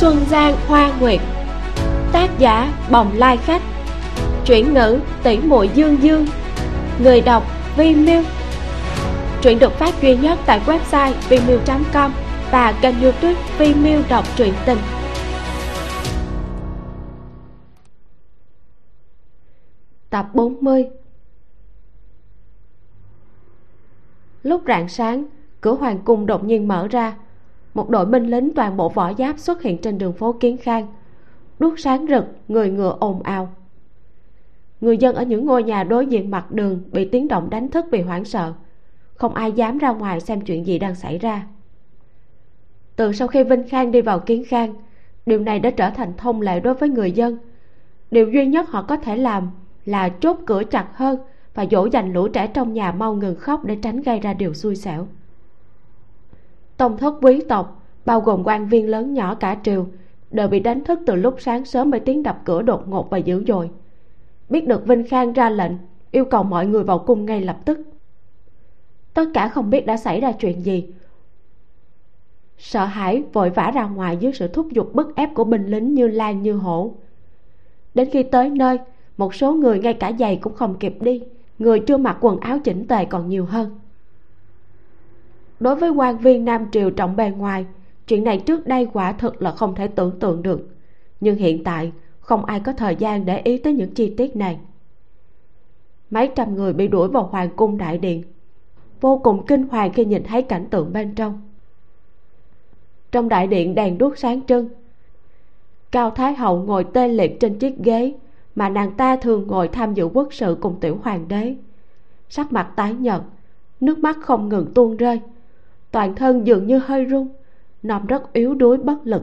Xuân Giang Hoa Nguyệt. Tác giả Bồng Lai Khách. Chuyển ngữ tỷ muội Dương Dương. Người đọc Vi Miu Truyện được phát duy nhất tại website vimiu.com và kênh youtube Vi Miu đọc truyện tình. Tập 40 Lúc rạng sáng, cửa hoàng cung đột nhiên mở ra một đội binh lính toàn bộ võ giáp xuất hiện trên đường phố kiến khang. Đuốc sáng rực, người ngựa ồn ào. Người dân ở những ngôi nhà đối diện mặt đường bị tiếng động đánh thức vì hoảng sợ. Không ai dám ra ngoài xem chuyện gì đang xảy ra. Từ sau khi vinh khang đi vào kiến khang, điều này đã trở thành thông lệ đối với người dân. Điều duy nhất họ có thể làm là chốt cửa chặt hơn và dỗ dành lũ trẻ trong nhà mau ngừng khóc để tránh gây ra điều xui xẻo tông thất quý tộc, bao gồm quan viên lớn nhỏ cả triều, đều bị đánh thức từ lúc sáng sớm bởi tiếng đập cửa đột ngột và dữ dội. Biết được vinh khang ra lệnh, yêu cầu mọi người vào cung ngay lập tức. Tất cả không biết đã xảy ra chuyện gì. Sợ hãi vội vã ra ngoài dưới sự thúc giục bức ép của binh lính như lan như hổ. Đến khi tới nơi, một số người, ngay cả giày cũng không kịp đi, người chưa mặc quần áo chỉnh tề còn nhiều hơn đối với quan viên nam triều trọng bề ngoài, chuyện này trước đây quả thực là không thể tưởng tượng được. Nhưng hiện tại, không ai có thời gian để ý tới những chi tiết này. Mấy trăm người bị đuổi vào hoàng cung đại điện. Vô cùng kinh hoàng khi nhìn thấy cảnh tượng bên trong. Trong đại điện đèn đuốc sáng trưng. Cao thái hậu ngồi tê liệt trên chiếc ghế, mà nàng ta thường ngồi tham dự quốc sự cùng tiểu hoàng đế. Sắc mặt tái nhợt, nước mắt không ngừng tuôn rơi toàn thân dường như hơi run nằm rất yếu đuối bất lực.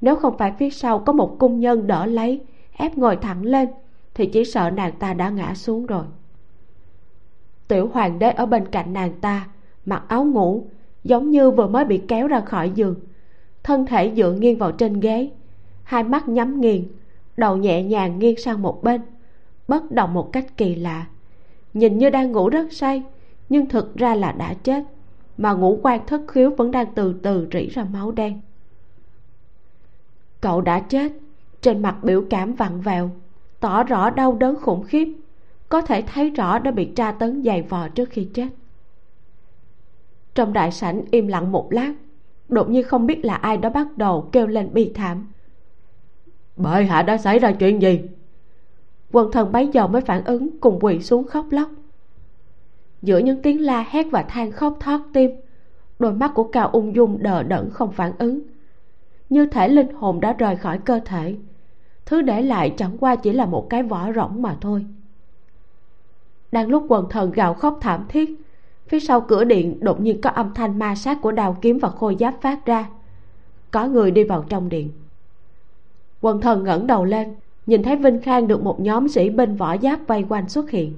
Nếu không phải phía sau có một cung nhân đỡ lấy, ép ngồi thẳng lên, thì chỉ sợ nàng ta đã ngã xuống rồi. Tiểu hoàng đế ở bên cạnh nàng ta, mặc áo ngủ, giống như vừa mới bị kéo ra khỏi giường, thân thể dựa nghiêng vào trên ghế, hai mắt nhắm nghiền, đầu nhẹ nhàng nghiêng sang một bên, bất động một cách kỳ lạ. Nhìn như đang ngủ rất say, nhưng thực ra là đã chết mà ngũ quan thất khiếu vẫn đang từ từ rỉ ra máu đen. Cậu đã chết, trên mặt biểu cảm vặn vẹo, tỏ rõ đau đớn khủng khiếp, có thể thấy rõ đã bị tra tấn dày vò trước khi chết. Trong đại sảnh im lặng một lát, đột nhiên không biết là ai đó bắt đầu kêu lên bi thảm. Bệ hạ đã xảy ra chuyện gì? Quần thần bấy giờ mới phản ứng cùng quỳ xuống khóc lóc giữa những tiếng la hét và than khóc thót tim. Đôi mắt của cao ung dung đờ đẫn không phản ứng. Như thể linh hồn đã rời khỏi cơ thể. Thứ để lại chẳng qua chỉ là một cái vỏ rỗng mà thôi. Đang lúc quần thần gào khóc thảm thiết, phía sau cửa điện đột nhiên có âm thanh ma sát của đào kiếm và khôi giáp phát ra. Có người đi vào trong điện. Quần thần ngẩng đầu lên, nhìn thấy vinh khang được một nhóm sĩ binh võ giáp vây quanh xuất hiện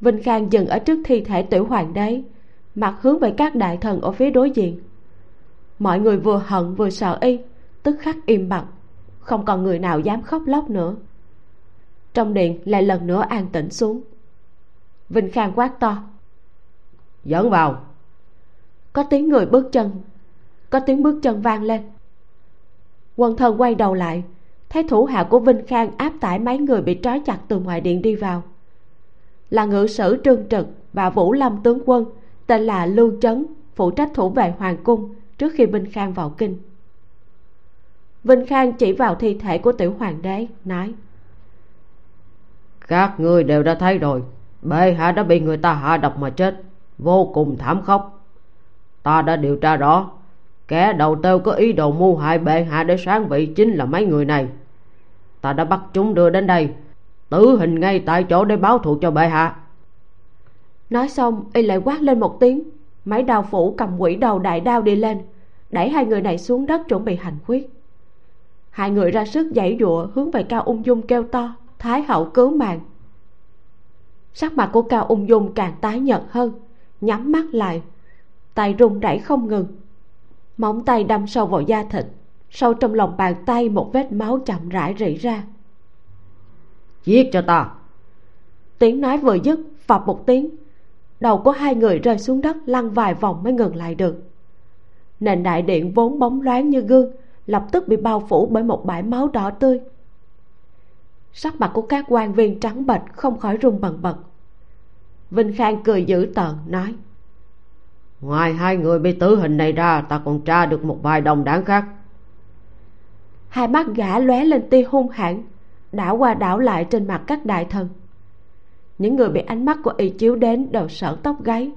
vinh khang dừng ở trước thi thể tiểu hoàng đế mặt hướng về các đại thần ở phía đối diện. Mọi người vừa hận vừa sợ y tức khắc im bặt không còn người nào dám khóc lóc nữa. Trong điện lại lần nữa an tĩnh xuống. Vinh khang quát to. Dẫn vào. Có tiếng người bước chân có tiếng bước chân vang lên. Quân thần quay đầu lại thấy thủ hạ của vinh khang áp tải mấy người bị trói chặt từ ngoài điện đi vào là ngự sử trương trực và vũ lâm tướng quân, tên là lưu chấn, phụ trách thủ vệ hoàng cung trước khi vinh khang vào kinh. Vinh khang chỉ vào thi thể của tiểu hoàng đế, nói, các ngươi đều đã thấy rồi, bệ hạ đã bị người ta hạ độc mà chết, vô cùng thảm khốc. Ta đã điều tra rõ, kẻ đầu têu có ý đồ mưu hại bệ hạ để sáng vị chính là mấy người này. Ta đã bắt chúng đưa đến đây tử hình ngay tại chỗ để báo thù cho bệ hạ. Nói xong, y lại quát lên một tiếng. Máy đào phủ cầm quỷ đầu đại đao đi lên. Đẩy hai người này xuống đất chuẩn bị hành quyết. Hai người ra sức giãy giụa hướng về cao ung dung kêu to, thái hậu cứu mạng. Sắc mặt của cao ung dung càng tái nhợt hơn, nhắm mắt lại. Tay run rẩy không ngừng. Móng tay đâm sâu vào da thịt. Sâu trong lòng bàn tay một vết máu chậm rãi rỉ ra giết cho ta. Tiếng nói vừa dứt phập một tiếng. Đầu của hai người rơi xuống đất lăn vài vòng mới ngừng lại được. Nền đại điện vốn bóng loáng như gương lập tức bị bao phủ bởi một bãi máu đỏ tươi. Sắc mặt của các quan viên trắng bệch không khỏi run bần bật. Vinh khang cười dữ tợn nói ngoài hai người bị tử hình này ra ta còn tra được một vài đồng đáng khác. Hai mắt gã lóe lên tia hung hãn đảo qua đảo lại trên mặt các đại thần. Những người bị ánh mắt của y chiếu đến đều sợ tóc gáy.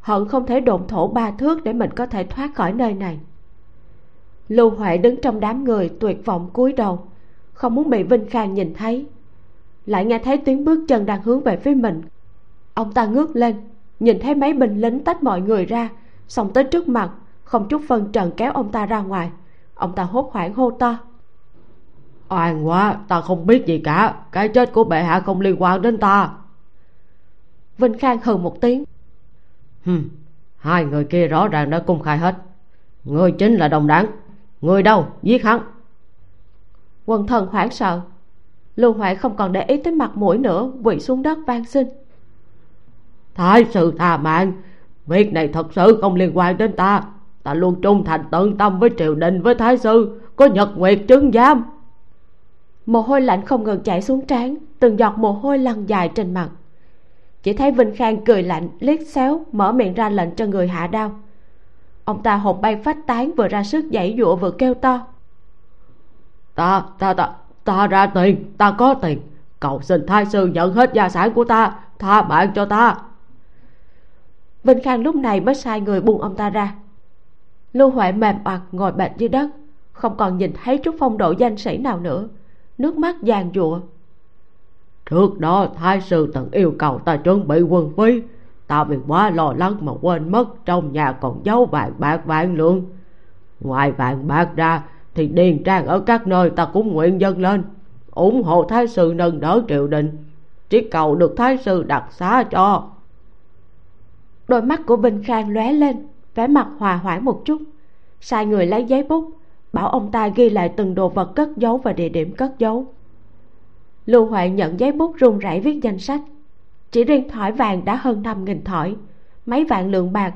Hận không thể độn thổ ba thước để mình có thể thoát khỏi nơi này. Lưu huệ đứng trong đám người tuyệt vọng cúi đầu, không muốn bị vinh khang nhìn thấy. Lại nghe thấy tiếng bước chân đang hướng về phía mình. Ông ta ngước lên, nhìn thấy mấy binh lính tách mọi người ra, xông tới trước mặt, không chút phân trần kéo ông ta ra ngoài. Ông ta hốt hoảng hô to oan quá ta không biết gì cả. Cái chết của bệ hạ không liên quan đến ta. Vinh khang hừ một tiếng. Hừm hai người kia rõ ràng đã công khai hết. Người chính là đồng đảng. Người đâu? Giết hắn. Quần thần hoảng sợ. Lưu huệ không còn để ý tới mặt mũi nữa quỳ xuống đất van xin. Thái sư tha mạng. Việc này thật sự không liên quan đến ta. Ta luôn trung thành tận tâm với triều đình với thái sư. Có nhật nguyệt chứng giám mồ hôi lạnh không ngừng chảy xuống trán từng giọt mồ hôi lăn dài trên mặt. Chỉ thấy vinh khang cười lạnh liếc xéo mở miệng ra lệnh cho người hạ đao. Ông ta hồn bay phách tán vừa ra sức giãy giụa vừa kêu to. Ta ta ta ta ra tiền ta có tiền. Cầu xin thái sư nhận hết gia sản của ta tha mạng cho ta. Vinh khang lúc này mới sai người buông ông ta ra. Lưu huệ mềm oặt ngồi bệt dưới đất không còn nhìn thấy chút phong độ danh sĩ nào nữa nước mắt giàn giụa trước đó, thái sư từng yêu cầu ta chuẩn bị quân phí ta vì quá lo lắng mà quên mất trong nhà còn giấu vàng bạc vàng lượng. Ngoài vàng bạc ra, thì điền trang ở các nơi ta cũng nguyện dâng lên, ủng hộ thái sư nâng đỡ triều đình. Chỉ cầu được thái sư đặc xá cho. Đôi mắt của vinh khang lóe lên, vẻ mặt hòa hoãn một chút. Sai người lấy giấy bút bảo ông ta ghi lại từng đồ vật cất giấu và địa điểm cất giấu. Lưu huệ nhận giấy bút run rẩy viết danh sách. Chỉ riêng thỏi vàng đã hơn năm nghìn thỏi, mấy vạn lượng bạc,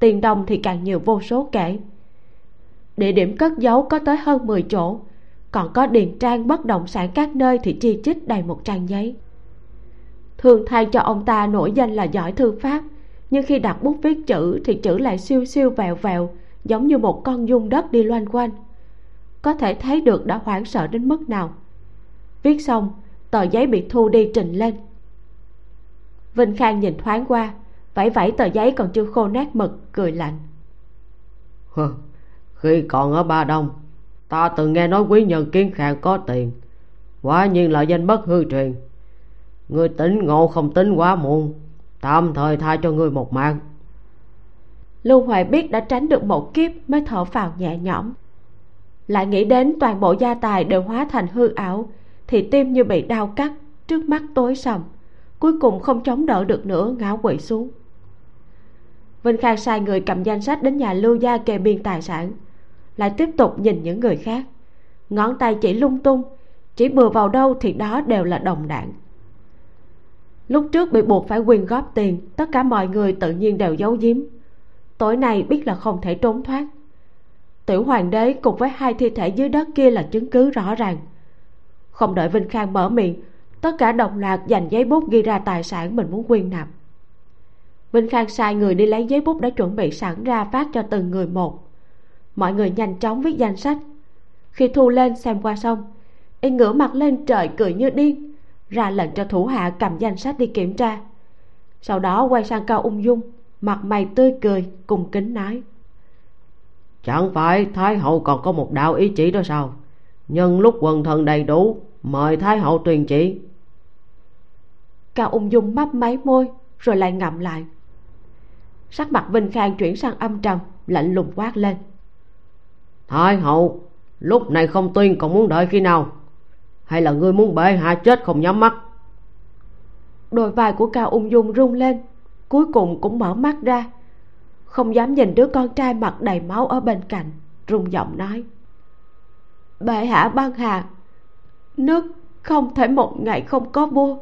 tiền đồng thì càng nhiều vô số kể. Địa điểm cất giấu có tới hơn 10 chỗ, còn có điền trang bất động sản các nơi thì chi chít đầy một trang giấy. Thường thay cho ông ta nổi danh là giỏi thư pháp, nhưng khi đặt bút viết chữ thì chữ lại siêu siêu vẹo vẹo giống như một con dung đất đi loanh quanh có thể thấy được đã hoảng sợ đến mức nào. Viết xong tờ giấy bị thu đi trình lên. Vinh khang nhìn thoáng qua vẫy vẫy tờ giấy còn chưa khô nát mực cười lạnh. Khi còn ở ba đông ta từng nghe nói quý nhân kiến khang có tiền quả nhiên là danh bất hư truyền. Người tính ngộ không tính quá muộn tạm thời tha cho ngươi một mạng. Lưu hoài biết đã tránh được một kiếp mới thở phào nhẹ nhõm lại nghĩ đến toàn bộ gia tài đều hóa thành hư ảo, thì tim như bị đau cắt trước mắt tối sầm, cuối cùng không chống đỡ được nữa, ngã quỵ xuống. Vinh khang sai người cầm danh sách đến nhà lưu gia kê biên tài sản, lại tiếp tục nhìn những người khác. Ngón tay chỉ lung tung, chỉ bừa vào đâu thì đó đều là đồng đạn lúc trước bị buộc phải quyên góp tiền, tất cả mọi người tự nhiên đều giấu giếm. Tối nay biết là không thể trốn thoát tiểu hoàng đế cùng với hai thi thể dưới đất kia là chứng cứ rõ ràng. Không đợi vinh khang mở miệng, tất cả đồng loạt dành giấy bút ghi ra tài sản mình muốn quyên nạp. Vinh khang sai người đi lấy giấy bút đã chuẩn bị sẵn ra phát cho từng người một. Mọi người nhanh chóng viết danh sách. Khi thu lên xem qua xong, y ngửa mặt lên trời cười như điên, ra lệnh cho thủ hạ cầm danh sách đi kiểm tra. Sau đó quay sang cao ung dung, mặt mày tươi cười cùng kính nói chẳng phải thái hậu còn có một đạo ý chỉ đó sao? Nhân lúc quần thần đầy đủ mời thái hậu truyền chỉ. Cao ung dung mấp máy môi rồi lại ngậm lại. Sắc mặt vinh khang chuyển sang âm trầm lạnh lùng quát lên. Thái hậu lúc này không tuyên còn muốn đợi khi nào? Hay là ngươi muốn bệ hạ chết không nhắm mắt? Đôi vai của cao ung dung rung lên cuối cùng cũng mở mắt ra không dám nhìn đứa con trai mặt đầy máu ở bên cạnh, rung giọng nói. Bệ hạ băng hà, nước không thể một ngày không có vua.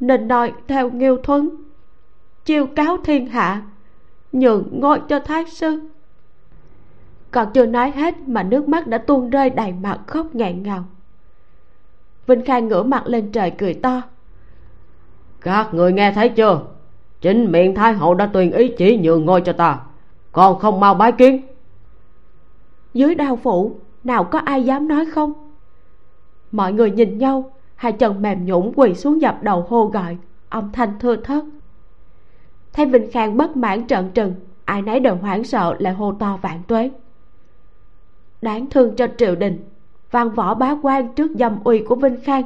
Nên nói theo nghiêu thuấn, chiêu cáo thiên hạ, nhường ngôi cho thái sư còn chưa nói hết mà nước mắt đã tuôn rơi đầy mặt khóc nghẹn ngào. Vinh khang ngửa mặt lên trời cười to. Các người nghe thấy chưa? Chính miệng thái hậu đã tùy ý chỉ nhường ngôi cho ta. Còn không mau bái kiến. Dưới đao phủ, nào có ai dám nói không? Mọi người nhìn nhau, hai chân mềm nhũn quỳ xuống dập đầu hô gọi, âm thanh thưa thớt. Thấy vinh khang bất mãn trợn trừng, ai nấy đều hoảng sợ lại hô to vạn tuế. Đáng thương cho triều đình, văn võ bá quan trước dâm uy của vinh khang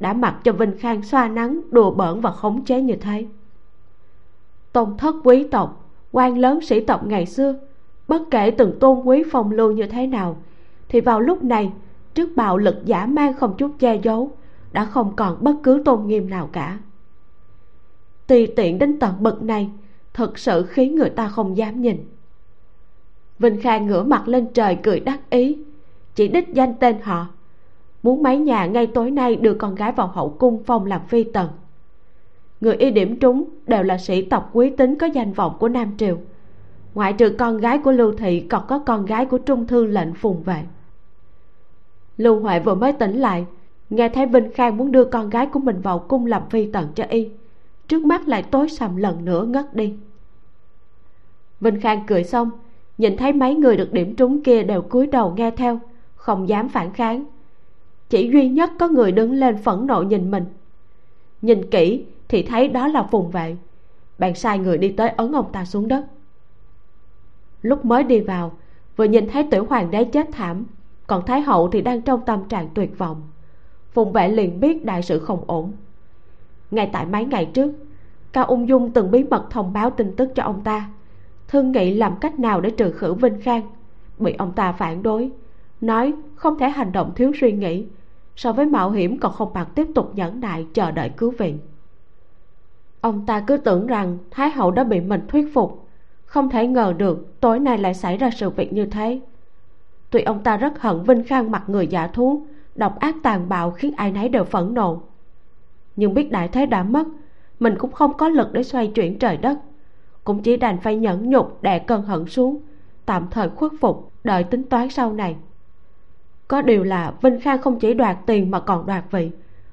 đã mặc cho vinh khang xoa nắng, đùa bỡn và khống chế như thế tôn thất quý tộc, quan lớn sĩ tộc ngày xưa, bất kể từng tôn quý phong lưu như thế nào, thì vào lúc này, trước bạo lực giả mang không chút che giấu, đã không còn bất cứ tôn nghiêm nào cả. Tùy tiện đến tận bậc này, thật sự khiến người ta không dám nhìn. Vinh khang ngửa mặt lên trời cười đắc ý, chỉ đích danh tên họ, muốn mấy nhà ngay tối nay đưa con gái vào hậu cung phong làm phi tần người y điểm trúng đều là sĩ tộc quý tính có danh vọng của nam triều. Ngoại trừ con gái của lưu thị, còn có con gái của trung thư lệnh phùng vệ. Lưu huệ vừa mới tỉnh lại, nghe thấy vinh khang muốn đưa con gái của mình vào cung làm phi tần cho y. Trước mắt lại tối sầm lần nữa ngất đi. Vinh khang cười xong, nhìn thấy mấy người được điểm trúng kia đều cúi đầu nghe theo, không dám phản kháng. Chỉ duy nhất có người đứng lên phẫn nộ nhìn mình. Nhìn kỹ thì thấy đó là phùng vệ bạn sai người đi tới ấn ông ta xuống đất. Lúc mới đi vào, vừa nhìn thấy tiểu hoàng đế chết thảm, còn thái hậu thì đang trong tâm trạng tuyệt vọng. Phùng vệ liền biết đại sự không ổn. Ngay tại mấy ngày trước, cao ung dung từng bí mật thông báo tin tức cho ông ta. Thương nghị làm cách nào để trừ khử vinh khang? Bị ông ta phản đối, nói không thể hành động thiếu suy nghĩ, so với mạo hiểm còn không bằng tiếp tục nhẫn nại chờ đợi cứu viện ông ta cứ tưởng rằng thái hậu đã bị mình thuyết phục. Không thể ngờ được tối nay lại xảy ra sự việc như thế. Tuy ông ta rất hận vinh khang mặt người giả thú, độc ác tàn bạo khiến ai nấy đều phẫn nộ. Nhưng biết đại thế đã mất, mình cũng không có lực để xoay chuyển trời đất. Cũng chỉ đành phải nhẫn nhục đè cơn hận xuống, tạm thời khuất phục, đợi tính toán sau này. Có điều là vinh khang không chỉ đoạt tiền mà còn đoạt vị,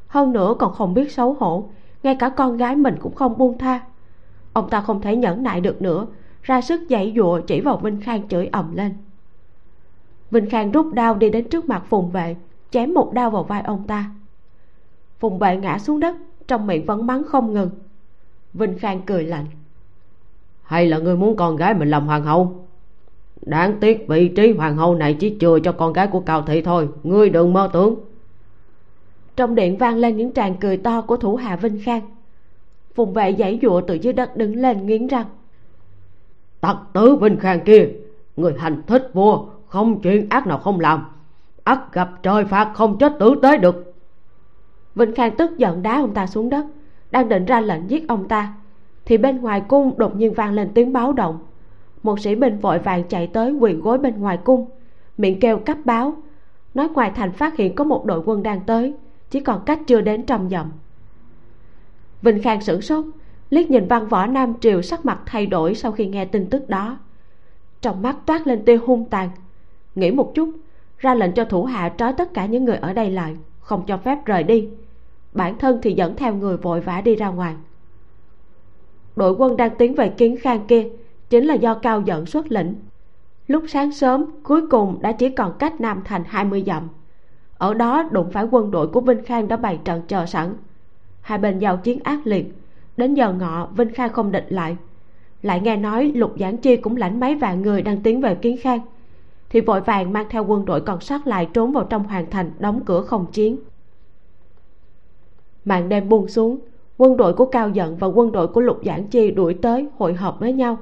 hơn nữa còn không biết xấu hổ ngay cả con gái mình cũng không buông tha. Ông ta không thể nhẫn nại được nữa. Ra sức giãy giụa chỉ vào vinh khang chửi ầm lên. Vinh khang rút đao đi đến trước mặt phùng vệ, chém một đao vào vai ông ta. Phùng vệ ngã xuống đất, trong miệng vẫn mắng không ngừng. Vinh khang cười lạnh. Hay là ngươi muốn con gái mình làm hoàng hậu? Đáng tiếc vị trí hoàng hậu này chỉ chừa cho con gái của cao thị thôi. Ngươi đừng mơ tưởng trong điện vang lên những tràng cười to của thủ hạ vinh khang. Phùng vệ giãy giụa từ dưới đất đứng lên nghiến răng. Tặc tứ vinh khang kia người hành thích vua không chuyện ác nào không làm. Ắt gặp trời phạt không chết tử tế được. Vinh khang tức giận đá ông ta xuống đất đang định ra lệnh giết ông ta thì bên ngoài cung đột nhiên vang lên tiếng báo động. Một sĩ binh vội vàng chạy tới quỳ gối bên ngoài cung miệng kêu cấp báo nói ngoài thành phát hiện có một đội quân đang tới chỉ còn cách chưa đến trăm dặm. Vinh khang sửng sốt, liếc nhìn văn võ nam triều sắc mặt thay đổi sau khi nghe tin tức đó. Trong mắt toát lên tia hung tàn. Nghĩ một chút, ra lệnh cho thủ hạ trói tất cả những người ở đây lại, không cho phép rời đi. Bản thân thì dẫn theo người vội vã đi ra ngoài. Đội quân đang tiến về kiến khang kia, chính là do cao giận xuất lĩnh. Lúc sáng sớm, cuối cùng đã chỉ còn cách nam thành 20 dặm ở đó đụng phải quân đội của vinh khang đã bày trận chờ sẵn. Hai bên giao chiến ác liệt, đến giờ ngọ vinh khang không địch lại. Lại nghe nói lục giảng chi cũng lãnh mấy vạn người đang tiến về kiến khang, thì vội vàng mang theo quân đội còn sót lại trốn vào trong hoàng thành đóng cửa không chiến. Màn đêm buông xuống, quân đội của cao giận và quân đội của lục giảng chi đuổi tới hội họp với nhau.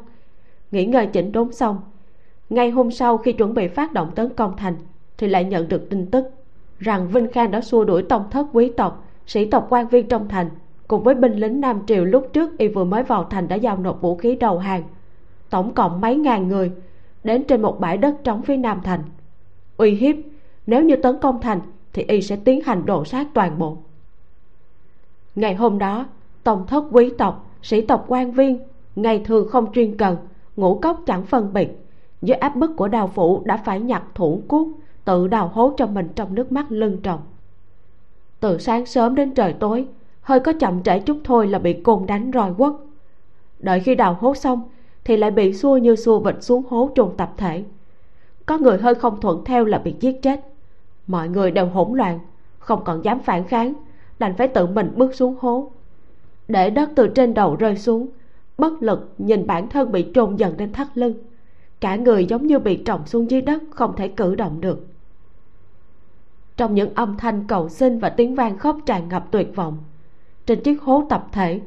Nghỉ ngơi chỉnh đốn xong, ngay hôm sau khi chuẩn bị phát động tấn công thành, thì lại nhận được tin tức rằng vinh khang đã xua đuổi tông thất quý tộc, sĩ tộc quan viên trong thành, cùng với binh lính nam triều lúc trước y vừa mới vào thành đã giao nộp vũ khí đầu hàng. Tổng cộng mấy ngàn người, đến trên một bãi đất trống phía nam thành. Uy hiếp, nếu như tấn công thành thì y sẽ tiến hành đổ sát toàn bộ. Ngày hôm đó, tông thất quý tộc, sĩ tộc quan viên, ngày thường không chuyên cần, ngũ cốc chẳng phân biệt, dưới áp bức của đào phủ đã phải nhặt thủ cuốc tự đào hố cho mình trong nước mắt lưng tròng. Từ sáng sớm đến trời tối, hơi có chậm trễ chút thôi là bị côn đánh roi quất. Đợi khi đào hố xong, thì lại bị xua như xua vịt xuống hố trùng tập thể. Có người hơi không thuận theo là bị giết chết. Mọi người đều hỗn loạn, không còn dám phản kháng, đành phải tự mình bước xuống hố. Để đất từ trên đầu rơi xuống, bất lực nhìn bản thân bị trôn dần đến thắt lưng. Cả người giống như bị trồng xuống dưới đất, không thể cử động được trong những âm thanh cầu xin và tiếng vang khóc tràn ngập tuyệt vọng. Trên chiếc hố tập thể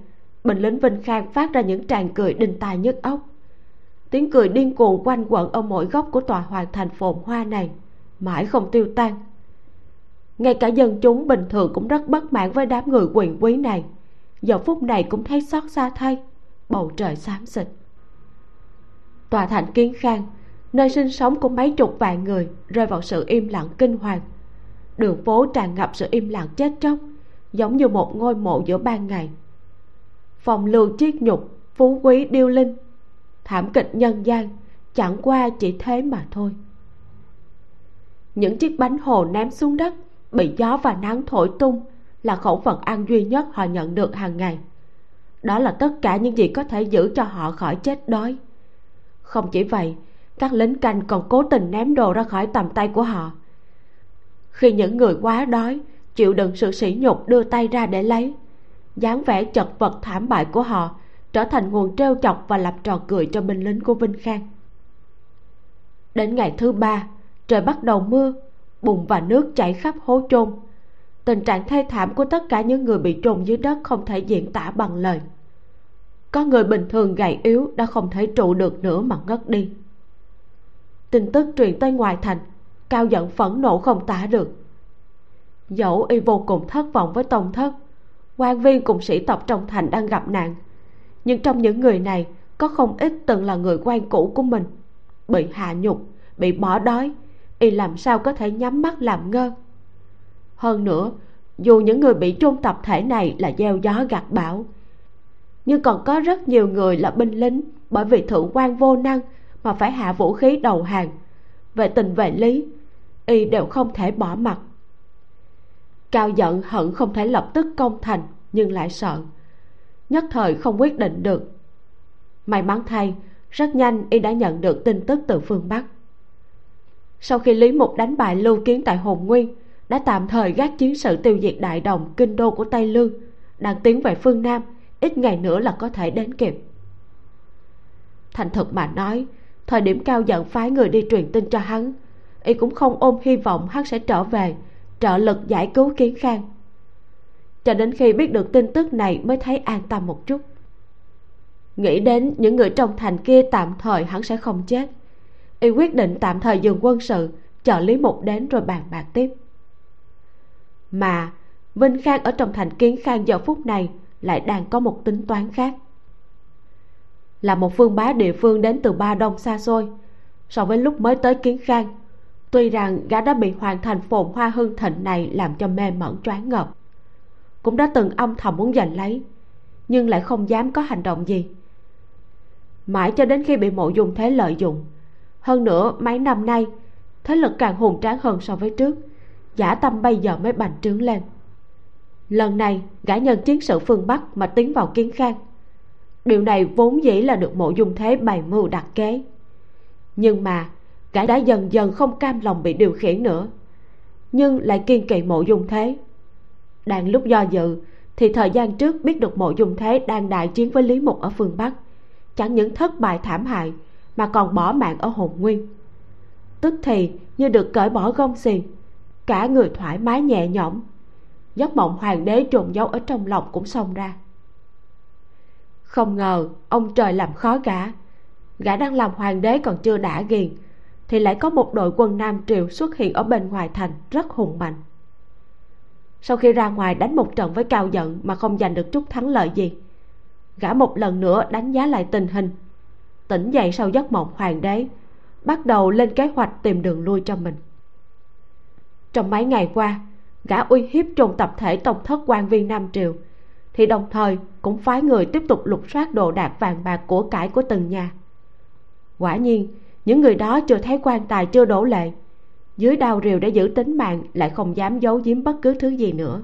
binh lính vinh khang phát ra những tràng cười đinh tai nhức óc. Tiếng cười điên cuồng quanh quẩn ở mỗi góc của tòa hoàng thành phồn hoa này, mãi không tiêu tan. Ngay cả dân chúng bình thường cũng rất bất mãn với đám người quyền quý này. Giờ phút này cũng thấy xót xa thay, bầu trời xám xịt. Tòa thành kiến khang, nơi sinh sống của mấy chục vạn người, rơi vào sự im lặng kinh hoàng đường phố tràn ngập sự im lặng chết chóc, giống như một ngôi mộ giữa ban ngày. Phòng lưu chiết nhục, phú quý điêu linh, thảm kịch nhân gian, chẳng qua chỉ thế mà thôi. Những chiếc bánh hồ ném xuống đất, bị gió và nắng thổi tung là khẩu phần ăn duy nhất họ nhận được hàng ngày. Đó là tất cả những gì có thể giữ cho họ khỏi chết đói. Không chỉ vậy, các lính canh còn cố tình ném đồ ra khỏi tầm tay của họ khi những người quá đói, chịu đựng sự sỉ nhục đưa tay ra để lấy. Dáng vẻ chật vật thảm bại của họ trở thành nguồn trêu chọc và lập trò cười cho binh lính của vinh khang. Đến ngày thứ ba, trời bắt đầu mưa, bùn và nước chảy khắp hố chôn. Tình trạng thê thảm của tất cả những người bị trôn dưới đất không thể diễn tả bằng lời. Có người bình thường gầy yếu đã không thể trụ được nữa mà ngất đi. Tin tức truyền tới ngoài thành cao giận phẫn nộ không tả được. Dẫu y vô cùng thất vọng với tông thất, quan viên cùng sĩ tộc trong thành đang gặp nạn. Nhưng trong những người này, có không ít từng là người quan cũ của mình. Bị hạ nhục, bị bỏ đói, y làm sao có thể nhắm mắt làm ngơ? Hơn nữa, dù những người bị chôn tập thể này là gieo gió gặt bão, nhưng còn có rất nhiều người là binh lính bởi vì thượng quan vô năng mà phải hạ vũ khí đầu hàng. Về tình về lý y đều không thể bỏ mặt. Cao giận hận không thể lập tức công thành, nhưng lại sợ. Nhất thời không quyết định được. May mắn thay, rất nhanh y đã nhận được tin tức từ phương bắc. Sau khi lý mục đánh bại lưu kiến tại hồn nguyên, đã tạm thời gác chiến sự tiêu diệt đại đồng kinh đô của tây lương, đang tiến về phương nam, ít ngày nữa là có thể đến kịp. Thành thực mà nói, thời điểm cao giận phái người đi truyền tin cho hắn y cũng không ôm hy vọng hắn sẽ trở về, trợ lực giải cứu kiến khang. Cho đến khi biết được tin tức này mới thấy an tâm một chút. Nghĩ đến những người trong thành kia tạm thời hắn sẽ không chết, y quyết định tạm thời dừng quân sự chờ lý mục đến rồi bàn bạc tiếp. Mà, vinh khang ở trong thành kiến khang giờ phút này lại đang có một tính toán khác. Là một phương bá địa phương đến từ ba đông xa xôi, so với lúc mới tới kiến khang tuy rằng gã đã bị hoàn thành phồn hoa hưng thịnh này làm cho mê mẩn choáng ngợp. Cũng đã từng âm thầm muốn giành lấy, nhưng lại không dám có hành động gì. Mãi cho đến khi bị mộ dung thế lợi dụng, hơn nữa mấy năm nay, thế lực càng hùng tráng hơn so với trước, giả tâm bây giờ mới bành trướng lên. Lần này, gã nhân chiến sự phương bắc mà tiến vào kiến khang. Điều này vốn dĩ là được mộ dung thế bày mưu đặt kế. Nhưng mà gã đã dần dần không cam lòng bị điều khiển nữa. Nhưng lại kiên kỵ mộ dung thế. Đang lúc do dự, thì thời gian trước biết được mộ dung thế đang đại chiến với lý mục ở phương bắc. Chẳng những thất bại thảm hại, mà còn bỏ mạng ở hồn nguyên. Tức thì như được cởi bỏ gông xiềng, cả người thoải mái nhẹ nhõm. Giấc mộng hoàng đế trồn giấu ở trong lòng cũng xông ra. Không ngờ, ông trời làm khó gã. Gã đang làm hoàng đế còn chưa đã ghiền thì lại có một đội quân nam triều xuất hiện ở bên ngoài thành rất hùng mạnh. Sau khi ra ngoài đánh một trận với cao giận mà không giành được chút thắng lợi gì, gã một lần nữa đánh giá lại tình hình. Tỉnh dậy sau giấc mộng hoàng đế, bắt đầu lên kế hoạch tìm đường lui cho mình. Trong mấy ngày qua, gã uy hiếp trùng tập thể tổng thất quan viên nam triều, thì đồng thời cũng phái người tiếp tục lục soát đồ đạc vàng bạc của cải của từng nhà. Quả nhiên những người đó chưa thấy quan tài chưa đổ lệ. Dưới đau rìu để giữ tính mạng lại không dám giấu giếm bất cứ thứ gì nữa.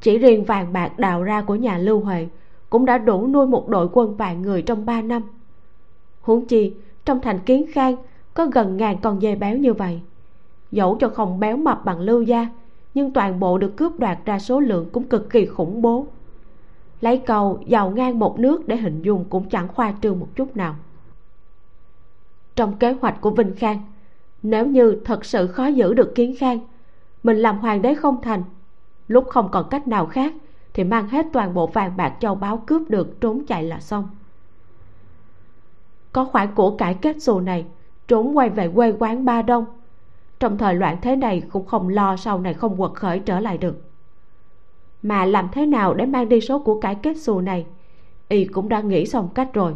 Chỉ riêng vàng bạc đào ra của nhà lưu huệ cũng đã đủ nuôi một đội quân vạn người trong ba năm. Huống chi, trong thành kiến khang, có gần ngàn con dê béo như vậy. Dẫu cho không béo mập bằng lưu gia, nhưng toàn bộ được cướp đoạt ra số lượng cũng cực kỳ khủng bố. Lấy cầu giàu ngang một nước để hình dung cũng chẳng khoa trương một chút nào trong kế hoạch của vinh khang. Nếu như thật sự khó giữ được kiến khang, mình làm hoàng đế không thành. Lúc không còn cách nào khác, thì mang hết toàn bộ vàng bạc châu báu cướp được trốn chạy là xong. Có khoản của cải kết xù này, trốn quay về quê quán ba đông. Trong thời loạn thế này cũng không lo sau này không quật khởi trở lại được. Mà làm thế nào để mang đi số của cải kết xù này, y cũng đã nghĩ xong cách rồi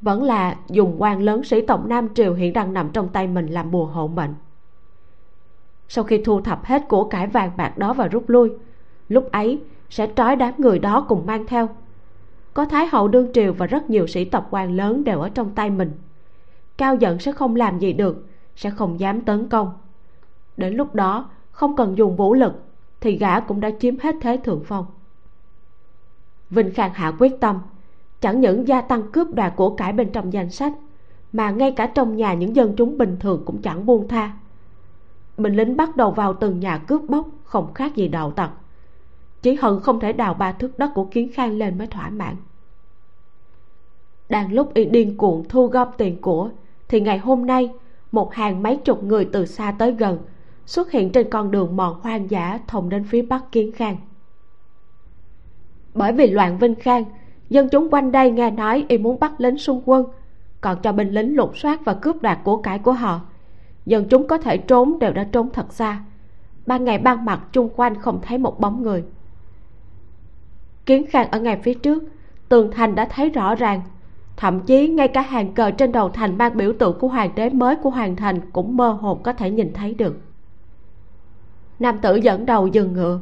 vẫn là dùng quan lớn sĩ tộc nam triều hiện đang nằm trong tay mình làm bùa hộ mệnh. Sau khi thu thập hết của cải vàng bạc đó và rút lui, lúc ấy sẽ trói đám người đó cùng mang theo. Có thái hậu đương triều và rất nhiều sĩ tộc quan lớn đều ở trong tay mình. Cao giận sẽ không làm gì được, sẽ không dám tấn công. Đến lúc đó, không cần dùng vũ lực, thì gã cũng đã chiếm hết thế thượng phong. Vinh khang hạ quyết tâm chẳng những gia tăng cướp đoạt của cải bên trong danh sách, mà ngay cả trong nhà những dân chúng bình thường cũng chẳng buông tha. Binh lính bắt đầu vào từng nhà cướp bóc, không khác gì đào tặc. Chỉ hận không thể đào ba thước đất của kiến khang lên mới thỏa mãn. Đang lúc y điên cuộn thu gom tiền của, thì ngày hôm nay, một hàng mấy chục người từ xa tới gần, xuất hiện trên con đường mòn hoang dã thông đến phía bắc kiến khang. Bởi vì loạn vinh khang dân chúng quanh đây nghe nói y muốn bắt lính xung quân, còn cho binh lính lục soát và cướp đoạt của cải của họ. Dân chúng có thể trốn đều đã trốn thật xa. Ban ngày ban mặt chung quanh không thấy một bóng người. Kiến khang ở ngay phía trước, tường thành đã thấy rõ ràng. Thậm chí ngay cả hàng cờ trên đầu thành mang biểu tượng của hoàng đế mới của hoàng thành cũng mơ hồ có thể nhìn thấy được. Nam tử dẫn đầu dừng ngựa,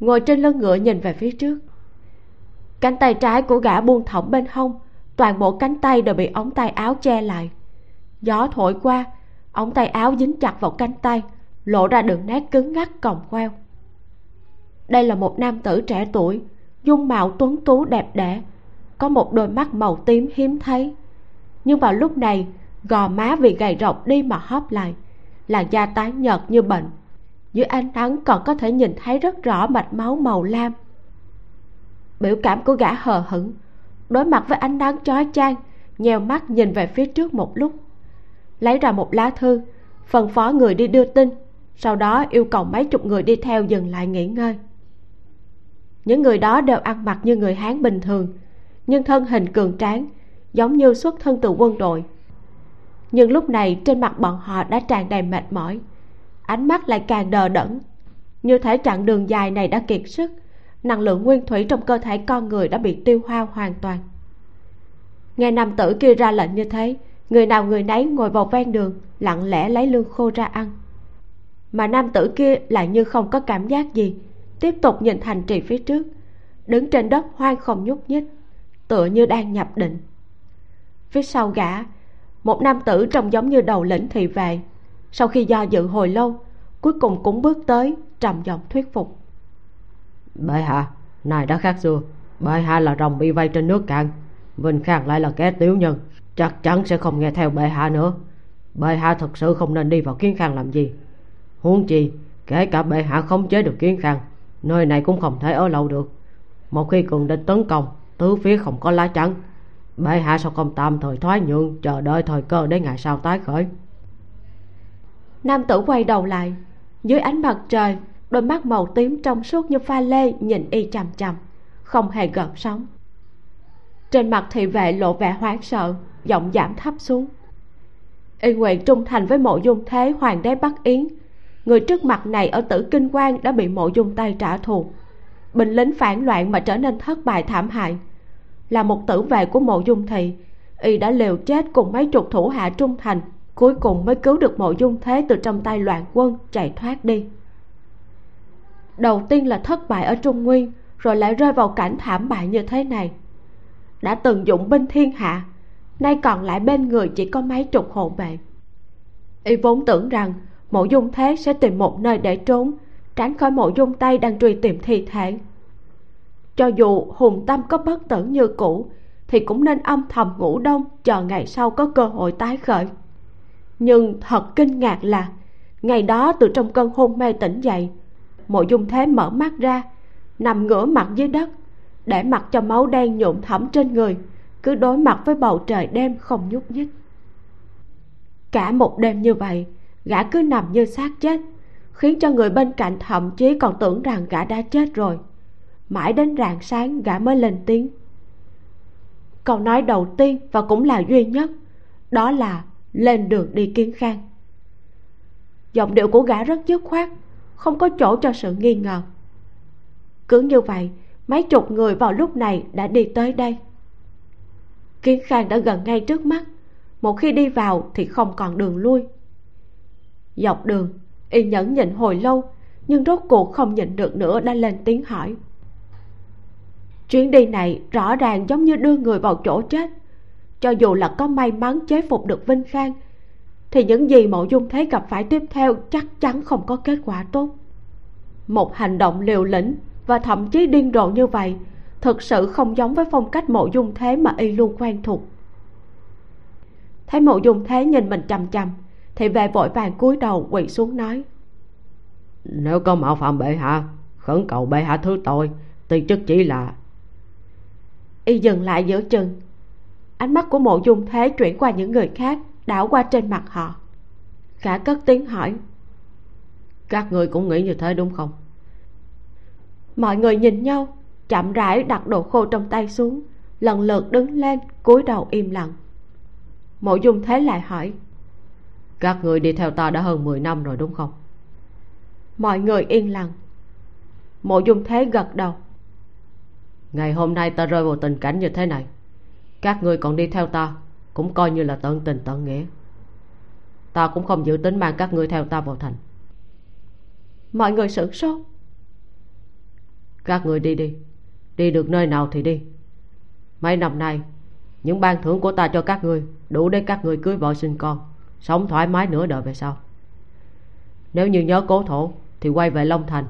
ngồi trên lưng ngựa nhìn về phía trước cánh tay trái của gã buông thõng bên hông, toàn bộ cánh tay đều bị ống tay áo che lại. Gió thổi qua, ống tay áo dính chặt vào cánh tay, lộ ra đường nét cứng ngắc còng queo. Đây là một nam tử trẻ tuổi, dung mạo tuấn tú đẹp đẽ, có một đôi mắt màu tím hiếm thấy. Nhưng vào lúc này, gò má vì gầy rộc đi mà hóp lại, làn da tái nhợt như bệnh. Dưới ánh nắng còn có thể nhìn thấy rất rõ mạch máu màu lam biểu cảm của gã hờ hững. Đối mặt với ánh nắng chói chang, nheo mắt nhìn về phía trước một lúc. Lấy ra một lá thư, phân phó người đi đưa tin, sau đó yêu cầu mấy chục người đi theo dừng lại nghỉ ngơi. Những người đó đều ăn mặc như người hán bình thường, nhưng thân hình cường tráng, giống như xuất thân từ quân đội. Nhưng lúc này trên mặt bọn họ đã tràn đầy mệt mỏi, ánh mắt lại càng đờ đẫn. Như thể chặng đường dài này đã kiệt sức năng lượng nguyên thủy trong cơ thể con người đã bị tiêu hao hoàn toàn. Nghe nam tử kia ra lệnh như thế, người nào người nấy ngồi vào ven đường, lặng lẽ lấy lương khô ra ăn. Mà nam tử kia lại như không có cảm giác gì, tiếp tục nhìn thành trì phía trước, đứng trên đất hoang không nhúc nhích, tựa như đang nhập định. Phía sau gã, một nam tử trông giống như đầu lĩnh thị vệ, sau khi do dự hồi lâu, cuối cùng cũng bước tới, trầm giọng thuyết phục bệ hạ này đã khác xưa. Bệ hạ là rồng bị vây trên nước cạn vinh khang lại là kẻ tiểu nhân. Chắc chắn sẽ không nghe theo bệ hạ nữa. Bệ hạ thật sự không nên đi vào kiến khang làm gì. Huống chi, kể cả bệ hạ không chế được kiến khang, nơi này cũng không thể ở lâu được. Một khi cường địch tấn công, tứ phía không có lá chắn bệ hạ sao không tạm thời thoái nhượng, chờ đợi thời cơ để ngày sau tái khởi? Nam tử quay đầu lại. Dưới ánh mặt trời đôi mắt màu tím trong suốt như pha lê nhìn y chằm chằm, không hề gợn sóng. Trên mặt thị vệ lộ vẻ hoảng sợ, giọng giảm thấp xuống. Y nguyện trung thành với mộ dung thế hoàng đế bắc yến. Người trước mặt này ở tử kinh quan đã bị mộ dung tay trả thù. Binh lính phản loạn mà trở nên thất bại thảm hại. Là một tử vệ của mộ dung thị, y đã liều chết cùng mấy chục thủ hạ trung thành, cuối cùng mới cứu được mộ dung thế từ trong tay loạn quân chạy thoát đi đầu tiên là thất bại ở trung nguyên, rồi lại rơi vào cảnh thảm bại như thế này. Đã từng dụng binh thiên hạ, nay còn lại bên người chỉ có mấy chục hộ vệ. Y vốn tưởng rằng mộ dung thế sẽ tìm một nơi để trốn, tránh khỏi mộ dung tay đang truy tìm thi thể. Cho dù hùng tâm có bất tử như cũ, thì cũng nên âm thầm ngủ đông chờ ngày sau có cơ hội tái khởi. Nhưng thật kinh ngạc là, ngày đó từ trong cơn hôn mê tỉnh dậy mộ dung thế mở mắt ra, nằm ngửa mặt dưới đất, để mặc cho máu đen nhuộm thẫm trên người, cứ đối mặt với bầu trời đêm không nhúc nhích. Cả một đêm như vậy, gã cứ nằm như xác chết, khiến cho người bên cạnh thậm chí còn tưởng rằng gã đã chết rồi. Mãi đến rạng sáng, gã mới lên tiếng. Câu nói đầu tiên và cũng là duy nhất, đó là lên đường đi kiến khang. Giọng điệu của gã rất dứt khoát không có chỗ cho sự nghi ngờ. Cứ như vậy, mấy chục người vào lúc này đã đi tới đây. Kiến khang đã gần ngay trước mắt, một khi đi vào thì không còn đường lui. Dọc đường, y nhẫn nhịn hồi lâu, nhưng rốt cuộc không nhịn được nữa đã lên tiếng hỏi. Chuyến đi này rõ ràng giống như đưa người vào chỗ chết, cho dù là có may mắn chế phục được vinh khang thì những gì mộ dung thế gặp phải tiếp theo chắc chắn không có kết quả tốt. Một hành động liều lĩnh và thậm chí điên rồ như vậy thực sự không giống với phong cách mộ dung thế mà y luôn quen thuộc. Thấy mộ dung thế nhìn mình chằm chằm thì về vội vàng cúi đầu quỳ xuống nói nếu có mạo phạm bệ hạ khẩn cầu bệ hạ thứ tội tuy chức chỉ là y dừng lại giữa chừng. Ánh mắt của mộ dung thế chuyển qua những người khác đảo qua trên mặt họ. Khả cất tiếng hỏi, các người cũng nghĩ như thế đúng không? Mọi người nhìn nhau, chậm rãi đặt đồ khô trong tay xuống, lần lượt đứng lên, cúi đầu im lặng. Mộ dung thế lại hỏi, các người đi theo ta đã hơn 10 năm rồi đúng không? Mọi người yên lặng. Mộ dung thế gật đầu, ngày hôm nay ta rơi vào tình cảnh như thế này. Các người còn đi theo ta cũng coi như là tận tình tận nghĩa. Ta cũng không dự tính mang các ngươi theo ta vào thành. Mọi người sửng sốt. Các người đi đi. Đi được nơi nào thì đi. Mấy năm nay, những ban thưởng của ta cho các ngươi đủ để các ngươi cưới vợ sinh con, sống thoải mái nửa đời về sau. Nếu như nhớ cố thổ, thì quay về long thành,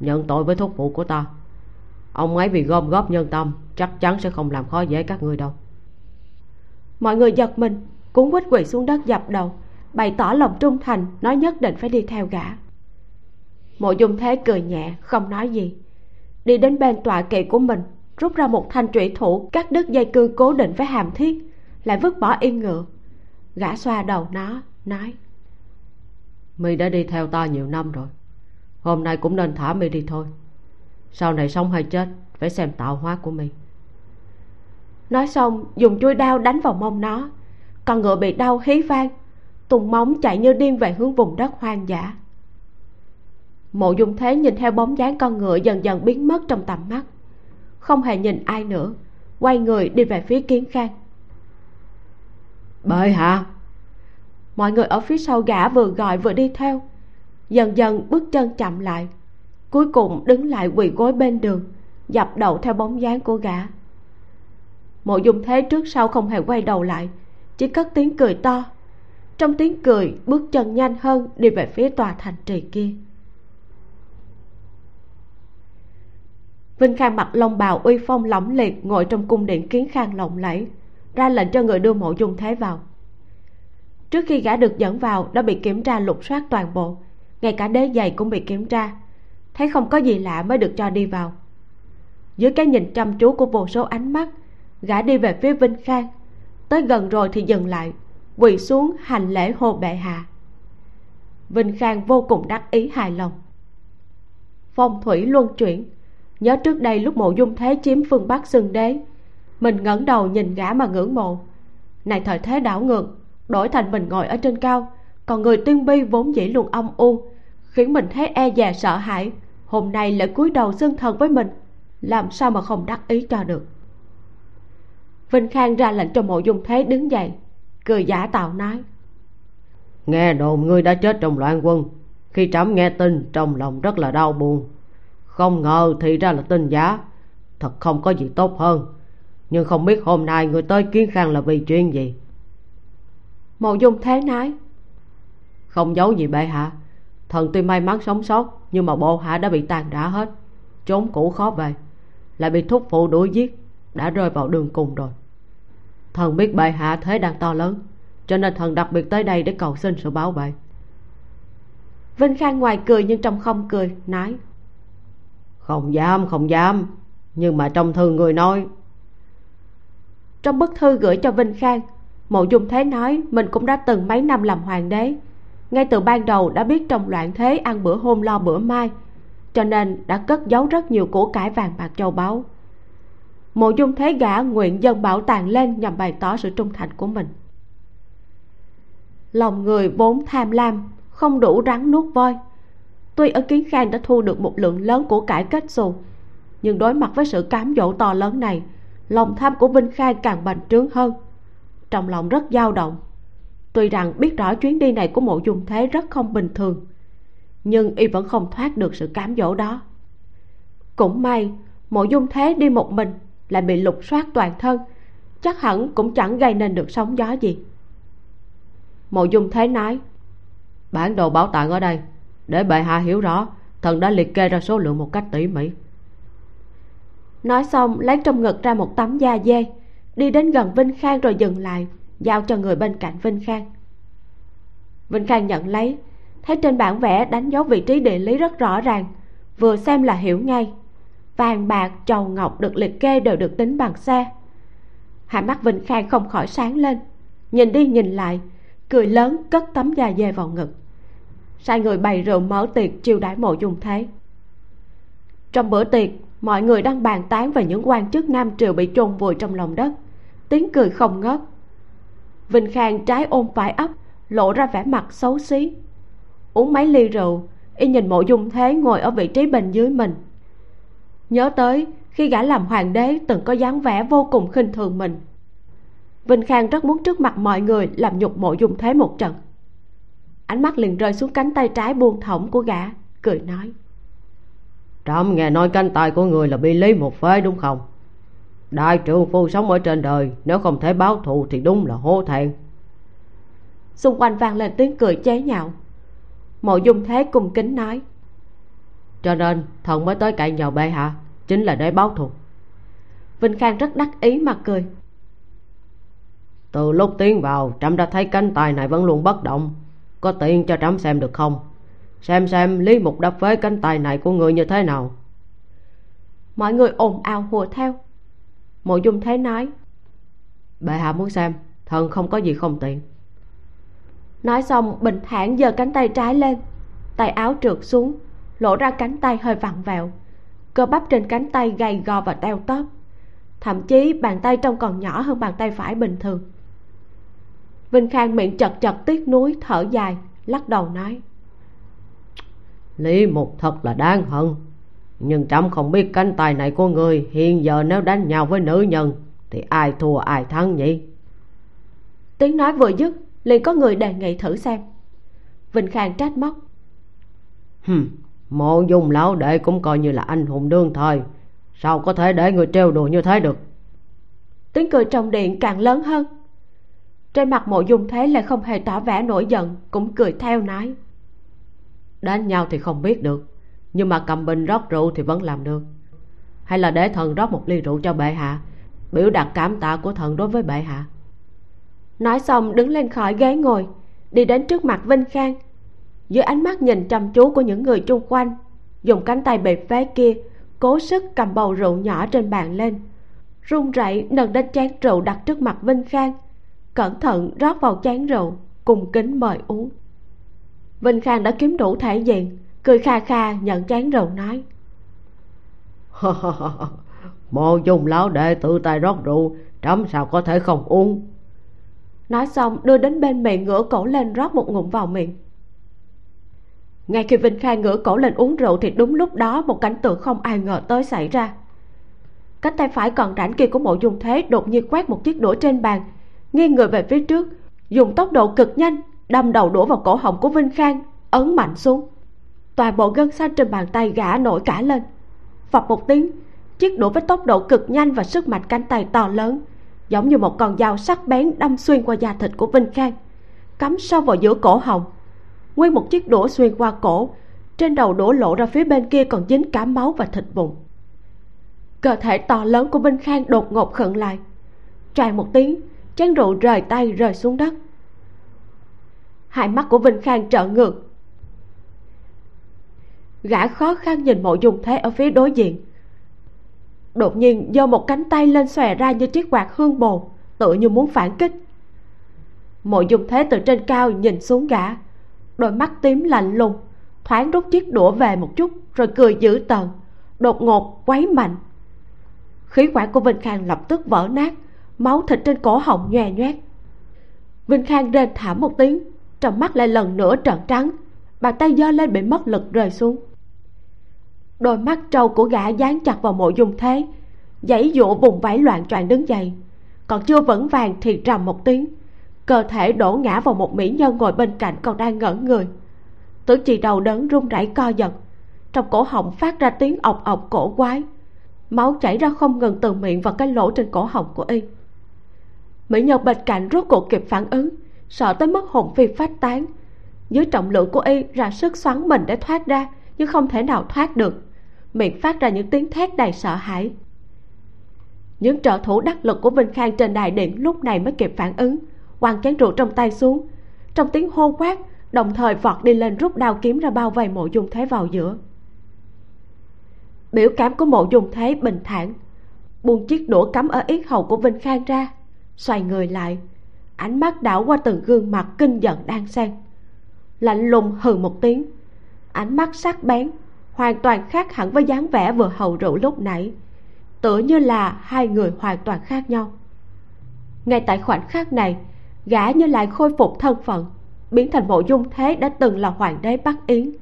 nhận tội với thúc phụ của ta. Ông ấy vì gom góp nhân tâm, chắc chắn sẽ không làm khó dễ các ngươi đâu mọi người giật mình, cuốn quýt quỳ xuống đất dập đầu, bày tỏ lòng trung thành, nói nhất định phải đi theo gã. Mộ dung thế cười nhẹ, không nói gì. Đi đến bên tọa kỵ của mình, rút ra một thanh trụy thủ, cắt đứt dây cương cố định với hàm thiết, lại vứt bỏ yên ngựa gã xoa đầu nó, nói, mi đã đi theo ta nhiều năm rồi, hôm nay cũng nên thả mi đi thôi. Sau này sống hay chết, phải xem tạo hóa của mi nói xong dùng chuôi đao đánh vào mông nó. Con ngựa bị đau hí vang. Tùng móng chạy như điên về hướng vùng đất hoang dã. Mộ dung thế nhìn theo bóng dáng con ngựa dần dần biến mất trong tầm mắt. Không hề nhìn ai nữa quay người đi về phía kiến khang. Bệ hạ. Mọi người ở phía sau gã vừa gọi vừa đi theo. Dần dần bước chân chậm lại. Cuối cùng đứng lại quỳ gối bên đường dập đầu theo bóng dáng của gã mộ dung thế trước sau không hề quay đầu lại, chỉ cất tiếng cười to. Trong tiếng cười, bước chân nhanh hơn đi về phía tòa thành trì kia. Vinh khang mặc long bào uy phong lẫm liệt ngồi trong cung điện kiến khang lộng lẫy, ra lệnh cho người đưa mộ dung thế vào. Trước khi gã được dẫn vào, đã bị kiểm tra lục soát toàn bộ. Ngay cả đế giày cũng bị kiểm tra. Thấy không có gì lạ mới được cho đi vào. Dưới cái nhìn chăm chú của vô số ánh mắt gã đi về phía vinh khang. Tới gần rồi thì dừng lại, quỳ xuống hành lễ hô bệ hạ. Vinh khang vô cùng đắc ý hài lòng. Phong thủy luân chuyển. Nhớ trước đây lúc mộ dung thế chiếm phương bắc xưng đế, mình ngẩng đầu nhìn gã mà ngưỡng mộ. Này thời thế đảo ngược, đổi thành mình ngồi ở trên cao, còn người tiên bi vốn dĩ luôn âm u, khiến mình thấy e dè sợ hãi. Hôm nay lại cúi đầu xưng thần với mình, làm sao mà không đắc ý cho được? Vinh khang ra lệnh cho mộ dung thế đứng dậy cười giả tạo nói. Nghe đồn ngươi đã chết trong loạn quân. Khi trẫm nghe tin trong lòng rất là đau buồn. Không ngờ thì ra là tin giả. Thật không có gì tốt hơn. Nhưng không biết hôm nay người tới kiến khang là vì chuyện gì? Mộ dung thế nói. Không giấu gì bệ hạ. Thần tuy may mắn sống sót nhưng mà bộ hạ đã bị tàn rã hết. Trốn cũ khó về. Lại bị thúc phụ đuổi giết đã rơi vào đường cùng rồi thần biết bệ hạ thế đang to lớn cho nên thần đặc biệt tới đây để cầu xin sự bảo vệ. Vinh khang ngoài cười nhưng trong không cười nói không dám không dám nhưng mà trong thư người nói. Trong bức thư gửi cho vinh khang mộ dung thế nói mình cũng đã từng mấy năm làm hoàng đế. Ngay từ ban đầu đã biết trong loạn thế ăn bữa hôm lo bữa mai cho nên đã cất giấu rất nhiều của cải vàng bạc châu báu mộ dung thế gã nguyện dân bảo tàng lên nhằm bày tỏ sự trung thành của mình. Lòng người vốn tham lam, không đủ rắn nuốt voi. Tuy ở kiến khang đã thu được một lượng lớn của cải kết xù, nhưng đối mặt với sự cám dỗ to lớn này, lòng tham của vinh khang càng bành trướng hơn. Trong lòng rất dao động. Tuy rằng biết rõ chuyến đi này của mộ dung thế rất không bình thường, nhưng y vẫn không thoát được sự cám dỗ đó. Cũng may, mộ dung thế đi một mình lại bị lục soát toàn thân. Chắc hẳn cũng chẳng gây nên được sóng gió gì. Mộ dung thế nói, bản đồ bảo tàng ở đây, để bệ hạ hiểu rõ, thần đã liệt kê ra số lượng một cách tỉ mỉ. Nói xong, lấy trong ngực ra một tấm da dê, đi đến gần vinh khang rồi dừng lại, giao cho người bên cạnh vinh khang. Vinh khang nhận lấy, thấy trên bản vẽ đánh dấu vị trí địa lý rất rõ ràng, vừa xem là hiểu ngay vàng bạc, trầu ngọc được liệt kê đều được tính bằng xe. Hai mắt vinh khang không khỏi sáng lên, nhìn đi nhìn lại, cười lớn cất tấm da dê vào ngực. Sai người bày rượu mở tiệc chiêu đãi mộ dung thế. Trong bữa tiệc, mọi người đang bàn tán về những quan chức nam triều bị chôn vùi trong lòng đất. Tiếng cười không ngớt. Vinh khang trái ôm phải ấp, lộ ra vẻ mặt xấu xí. Uống mấy ly rượu, y nhìn mộ dung thế ngồi ở vị trí bên dưới mình nhớ tới khi gã làm hoàng đế từng có dáng vẻ vô cùng khinh thường mình. Vinh khang rất muốn trước mặt mọi người làm nhục mộ dung thế một trận. Ánh mắt liền rơi xuống cánh tay trái buông thõng của gã cười nói. Trẫm nghe nói cánh tay của người là bị lý một phế đúng không? Đại trưởng phu sống ở trên đời nếu không thể báo thù thì đúng là hô thẹn. Xung quanh vang lên tiếng cười chế nhạo. Mộ dung thế cung kính nói cho nên thần mới tới cậy nhờ bệ hạ chính là để báo thù. Vinh khang rất đắc ý mà cười. Từ lúc tiến vào, trẫm đã thấy cánh tay này vẫn luôn bất động. Có tiện cho trẫm xem được không? Xem xem lý mục đã phế cánh tay này của người như thế nào. Mọi người ồn ào hùa theo. Mộ dung thế nói, bệ hạ muốn xem, thần không có gì không tiện. Nói xong, bình thản giơ cánh tay trái lên, tay áo trượt xuống lộ ra cánh tay hơi vặn vẹo. Cơ bắp trên cánh tay gầy gò và teo tóp. Thậm chí bàn tay trông còn nhỏ hơn bàn tay phải bình thường. Vinh khang miệng chật chật tiếc nuối thở dài lắc đầu nói. Lý mục thật là đáng hận. Nhưng trẫm không biết cánh tay này của người hiện giờ nếu đánh nhau với nữ nhân thì ai thua ai thắng nhỉ? Tiếng nói vừa dứt liền có người đề nghị thử xem. Vinh khang trách móc. Hừm mộ dung lão đệ cũng coi như là anh hùng đương thời. Sao có thể để người trêu đùa như thế được? Tiếng cười trong điện càng lớn hơn. Trên mặt mộ dung thế lại không hề tỏ vẻ nổi giận cũng cười theo nói. Đánh nhau thì không biết được nhưng mà cầm bình rót rượu thì vẫn làm được. Hay là để thần rót một ly rượu cho bệ hạ biểu đạt cảm tạ của thần đối với bệ hạ. Nói xong đứng lên khỏi ghế ngồi đi đến trước mặt vinh khang dưới ánh mắt nhìn chăm chú của những người chung quanh dùng cánh tay bẹp phế kia cố sức cầm bầu rượu nhỏ trên bàn lên run rẩy nâng đến chén rượu đặt trước mặt vinh khang cẩn thận rót vào chén rượu cùng kính mời uống. Vinh khang đã kiếm đủ thể diện cười kha kha nhận chén rượu nói. Mộ dung lão đệ tự tay rót rượu trẫm sao có thể không uống? Nói xong đưa đến bên miệng ngửa cổ lên rót một ngụm vào miệng ngay khi vinh khai ngửa cổ lên uống rượu thì đúng lúc đó một cảnh tượng không ai ngờ tới xảy ra. Cánh tay phải còn rảnh kia của mộ dung thế đột nhiên quét một chiếc đũa trên bàn, nghiêng người về phía trước, dùng tốc độ cực nhanh, đâm đầu đũa vào cổ họng của vinh khang, ấn mạnh xuống. Toàn bộ gân xanh trên bàn tay gã nổi cả lên. Phập một tiếng, chiếc đũa với tốc độ cực nhanh và sức mạnh cánh tay to lớn, giống như một con dao sắc bén đâm xuyên qua da thịt của vinh khang, cắm sâu vào giữa cổ họng nguyên một chiếc đũa xuyên qua cổ. Trên đầu đũa lộ ra phía bên kia còn dính cả máu và thịt bụng. Cơ thể to lớn của vinh khang đột ngột khựng lại. Tràn một tiếng, chén rượu rời tay rơi xuống đất. Hai mắt của vinh khang trợn ngược. Gã khó khăn nhìn mộ dung thế ở phía đối diện. Đột nhiên, giơ một cánh tay lên xòe ra như chiếc quạt hương bồ tự như muốn phản kích. Mộ dung thế từ trên cao nhìn xuống gã đôi mắt tím lạnh lùng, thoáng rút chiếc đũa về một chút rồi cười dữ tợn, đột ngột quấy mạnh. Khí quản của vinh khang lập tức vỡ nát, máu thịt trên cổ họng nhòe nhoét. Vinh khang rên thảm một tiếng, trong mắt lại lần nữa trợn trắng, bàn tay giơ lên bị mất lực rơi xuống. Đôi mắt trâu của gã dán chặt vào mộ dung thế, giãy dụa vùng vẫy loạn choạng đứng dậy, còn chưa vững vàng thì trầm một tiếng cơ thể đổ ngã vào một mỹ nhân ngồi bên cạnh còn đang ngẩn người. Tưởng chị đầu đớn run rẩy co giật. Trong cổ họng phát ra tiếng ọc ọc cổ quái. Máu chảy ra không ngừng từ miệng và cái lỗ trên cổ họng của y. Mỹ nhân bên cạnh rốt cuộc kịp phản ứng, sợ tới mức hồn phi phát tán. Dưới trọng lượng của y ra sức xoắn mình để thoát ra, nhưng không thể nào thoát được. Miệng phát ra những tiếng thét đầy sợ hãi. Những trợ thủ đắc lực của vinh khang trên đài điện lúc này mới kịp phản ứng quăng chén rượu trong tay xuống. Trong tiếng hô quát, đồng thời vọt đi lên rút đao kiếm ra bao vây mộ dung thế vào giữa. Biểu cảm của mộ dung thế bình thản. Buông chiếc đũa cắm ở yết hầu của vinh khang ra, xoay người lại. Ánh mắt đảo qua từng gương mặt kinh giận đang xen. Lạnh lùng hừ một tiếng. Ánh mắt sắc bén, hoàn toàn khác hẳn với dáng vẻ vừa hầu rượu lúc nãy. Tựa như là hai người hoàn toàn khác nhau. Ngay tại khoảnh khắc này gã như lại khôi phục thân phận, biến thành bộ dung thế đã từng là hoàng đế bắc yến.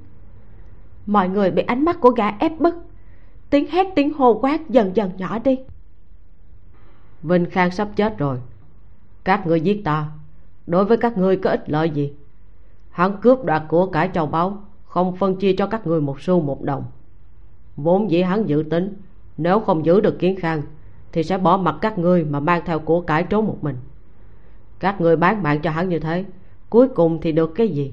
Mọi người bị ánh mắt của gã ép bức. Tiếng hét, tiếng hô quát dần dần nhỏ đi. Vinh khang sắp chết rồi. Các ngươi giết ta. Đối với các ngươi có ích lợi gì? Hắn cướp đoạt của cải châu báu, không phân chia cho các ngươi một xu một đồng. Vốn dĩ hắn dự tính, nếu không giữ được kiến khang, thì sẽ bỏ mặt các ngươi mà mang theo của cải trốn một mình các người bán mạng cho hắn như thế, cuối cùng thì được cái gì?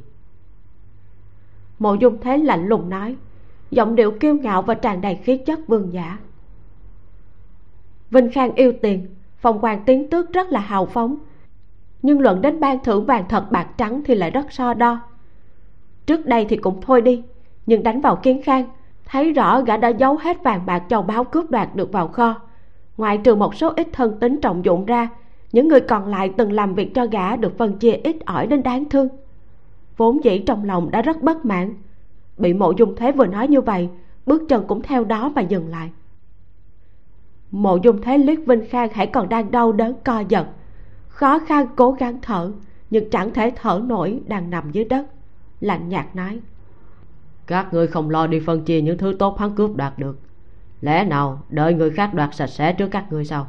Mộ dung thế lạnh lùng nói, giọng điệu kiêu ngạo và tràn đầy khí chất vương giả. Vinh khang yêu tiền phong quan tiến tước rất là hào phóng, nhưng luận đến ban thưởng vàng thật bạc trắng thì lại rất so đo. Trước đây thì cũng thôi đi, nhưng đánh vào kiến khang, thấy rõ gã đã giấu hết vàng bạc châu báu cướp đoạt được vào kho. Ngoại trừ một số ít thân tính trọng dụng ra những người còn lại từng làm việc cho gã được phân chia ít ỏi đến đáng thương. Vốn dĩ trong lòng đã rất bất mãn. Bị mộ dung thế vừa nói như vậy, bước chân cũng theo đó mà dừng lại. Mộ dung thế liếc vinh khang hãy còn đang đau đớn co giật. Khó khăn, cố gắng thở, nhưng chẳng thể thở nổi đang nằm dưới đất, lạnh nhạt nói. Các ngươi không lo đi phân chia những thứ tốt hắn cướp đoạt được. Lẽ nào đợi người khác đoạt sạch sẽ trước các ngươi sao?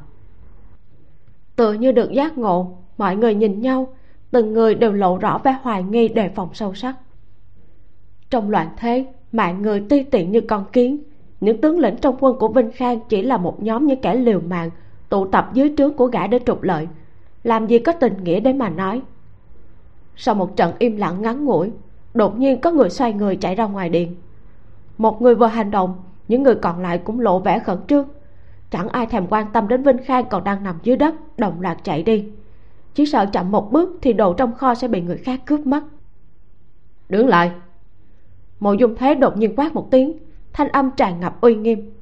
Tựa như được giác ngộ, mọi người nhìn nhau, từng người đều lộ rõ vẻ hoài nghi đề phòng sâu sắc. Trong loạn thế, mạng người ti tiện như con kiến, những tướng lĩnh trong quân của vinh khang chỉ là một nhóm những kẻ liều mạng, tụ tập dưới trướng của gã để trục lợi. Làm gì có tình nghĩa để mà nói. Sau một trận im lặng ngắn ngủi, đột nhiên có người xoay người chạy ra ngoài điện. Một người vừa hành động, những người còn lại cũng lộ vẻ khẩn trương chẳng ai thèm quan tâm đến vinh khang còn đang nằm dưới đất, đồng loạt chạy đi. Chỉ sợ chậm một bước thì đồ trong kho sẽ bị người khác cướp mất. Đứng lại. Mộ dung thế đột nhiên quát một tiếng, thanh âm tràn ngập uy nghiêm.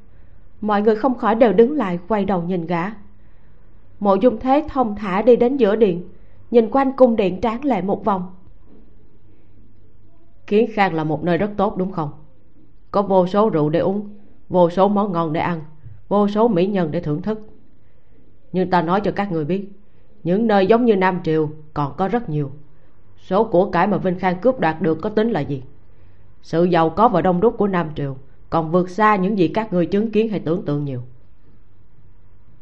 Mọi người không khỏi đều đứng lại, quay đầu nhìn gã. Mộ dung thế thông thả đi đến giữa điện, nhìn quanh cung điện tráng lệ một vòng. Kiến khang là một nơi rất tốt, đúng không? Có vô số rượu để uống, vô số món ngon để ăn vô số mỹ nhân để thưởng thức. Nhưng ta nói cho các người biết, những nơi giống như nam triều còn có rất nhiều. Số của cải mà vinh khang cướp đoạt được có tính là gì? Sự giàu có và đông đúc của nam triều còn vượt xa những gì các người chứng kiến hay tưởng tượng nhiều.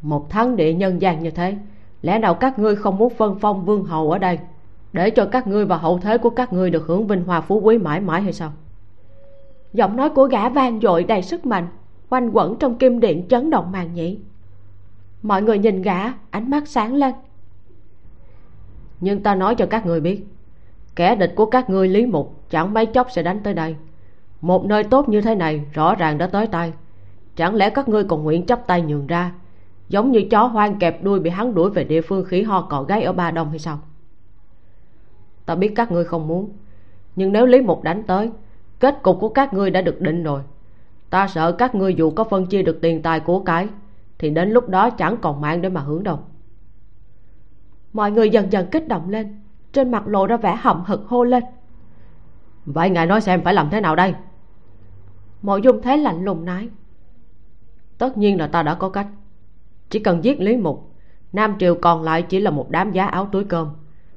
Một thắng địa nhân gian như thế, lẽ nào các ngươi không muốn phân phong vương hầu ở đây để cho các ngươi và hậu thế của các ngươi được hưởng vinh hoa phú quý mãi mãi hay sao? Giọng nói của gã vang dội đầy sức mạnh quanh quẩn trong kim điện chấn động màn nhĩ. Mọi người nhìn gã, ánh mắt sáng lên. Nhưng ta nói cho các người biết, kẻ địch của các ngươi lý mục chẳng mấy chốc sẽ đánh tới đây. Một nơi tốt như thế này rõ ràng đã tới tay. Chẳng lẽ các ngươi còn nguyện chấp tay nhường ra, giống như chó hoang kẹp đuôi bị hắn đuổi về địa phương khỉ ho cọ gáy ở ba đông hay sao? Ta biết các ngươi không muốn, nhưng nếu lý mục đánh tới, kết cục của các ngươi đã được định rồi ta sợ các ngươi dù có phân chia được tiền tài của cái, thì đến lúc đó chẳng còn mạng để mà hướng đâu. Mọi người dần dần kích động lên, trên mặt lộ ra vẻ hậm hực hô lên. Vậy ngài nói xem phải làm thế nào đây? Mộ dung thế lạnh lùng nói. Tất nhiên là ta đã có cách. Chỉ cần giết lý mục, nam triều còn lại chỉ là một đám giá áo túi cơm,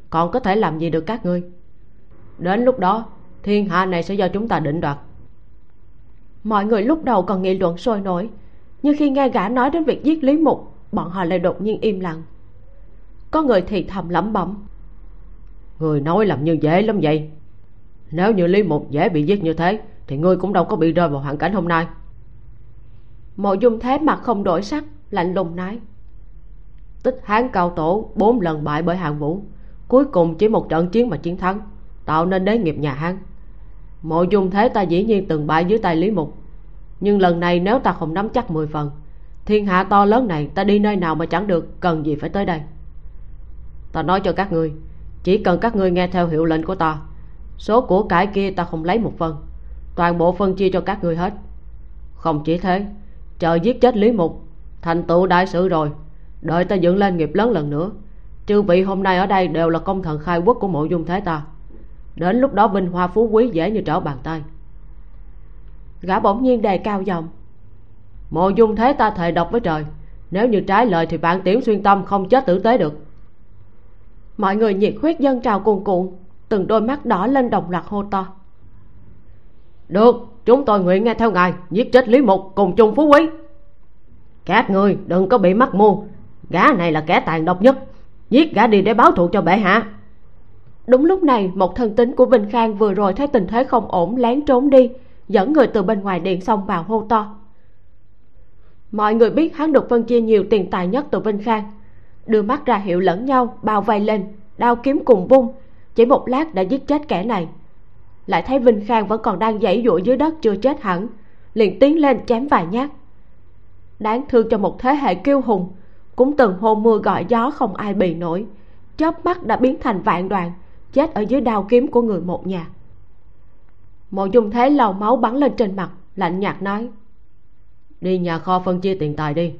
còn có thể làm gì được các ngươi? Đến lúc đó, thiên hạ này sẽ do chúng ta định đoạt mọi người lúc đầu còn nghị luận sôi nổi nhưng khi nghe gã nói đến việc giết lý mục bọn họ lại đột nhiên im lặng. Có người thì thầm lẩm bẩm. Người nói làm như dễ lắm vậy. Nếu như lý mục dễ bị giết như thế thì ngươi cũng đâu có bị rơi vào hoàn cảnh hôm nay. Mộ dung thế mặt không đổi sắc lạnh lùng nói. Tích hán cao tổ bốn lần bại bởi hạng vũ cuối cùng chỉ một trận chiến mà chiến thắng tạo nên đế nghiệp nhà hán mộ dung thế ta dĩ nhiên từng bại dưới tay lý mục. Nhưng lần này nếu ta không nắm chắc mười phần, thiên hạ to lớn này ta đi nơi nào mà chẳng được cần gì phải tới đây. Ta nói cho các ngươi, chỉ cần các ngươi nghe theo hiệu lệnh của ta, số của cải kia ta không lấy một phần, toàn bộ phân chia cho các ngươi hết. Không chỉ thế chờ giết chết lý mục, thành tựu đại sự rồi, đợi ta dựng lên nghiệp lớn lần nữa. Chư vị hôm nay ở đây đều là công thần khai quốc của mộ dung thế ta đến lúc đó vinh hoa phú quý dễ như trở bàn tay. Gã bỗng nhiên đề cao giọng. Mộ dung thế ta thề độc với trời, nếu như trái lời thì bạn tiểu xuyên tâm không chết tử tế được. Mọi người nhiệt huyết dân trào cuồn cuộn, từng đôi mắt đỏ lên đồng loạt hô to. Được, chúng tôi nguyện nghe theo ngài, giết chết lý mục cùng chung phú quý. Các người đừng có bị mắc mưu, gã này là kẻ tàn độc nhất, giết gã đi để báo thù cho bệ hạ đúng lúc này, một thân tín của vinh khang vừa rồi thấy tình thế không ổn, lén trốn đi, dẫn người từ bên ngoài điện xông vào hô to. Mọi người biết hắn được phân chia nhiều tiền tài nhất từ vinh khang. Đưa mắt ra hiệu lẫn nhau, bao vây lên, đao kiếm cùng vung, chỉ một lát đã giết chết kẻ này. Lại thấy vinh khang vẫn còn đang dãy dụa dưới đất chưa chết hẳn, liền tiến lên chém vài nhát. Đáng thương cho một thế hệ kiêu hùng, cũng từng hô mưa gọi gió không ai bì nổi, chớp mắt đã biến thành vạn đoạn chết ở dưới đao kiếm của người một nhà. Mộ dung thế lầu máu bắn lên trên mặt, lạnh nhạt nói, đi nhà kho phân chia tiền tài đi.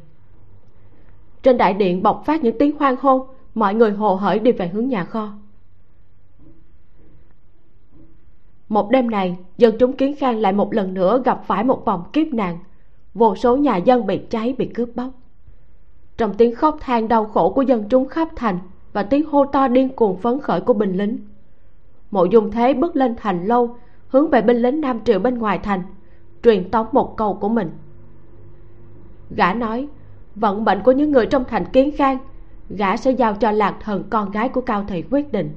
Trên đại điện bộc phát những tiếng hoang hô, mọi người hồ hởi đi về hướng nhà kho. Một đêm này, dân chúng kiến khang lại một lần nữa gặp phải một vòng kiếp nạn, vô số nhà dân bị cháy, bị cướp bóc. Trong tiếng khóc than đau khổ của dân chúng khắp thành và tiếng hô to điên cuồng phấn khởi của binh lính. Mộ dung thế bước lên thành lâu, hướng về binh lính nam triệu bên ngoài thành, truyền tống một câu của mình. Gã nói, vận mệnh của những người trong thành kiến khang, gã sẽ giao cho lạc thần con gái của cao thị quyết định.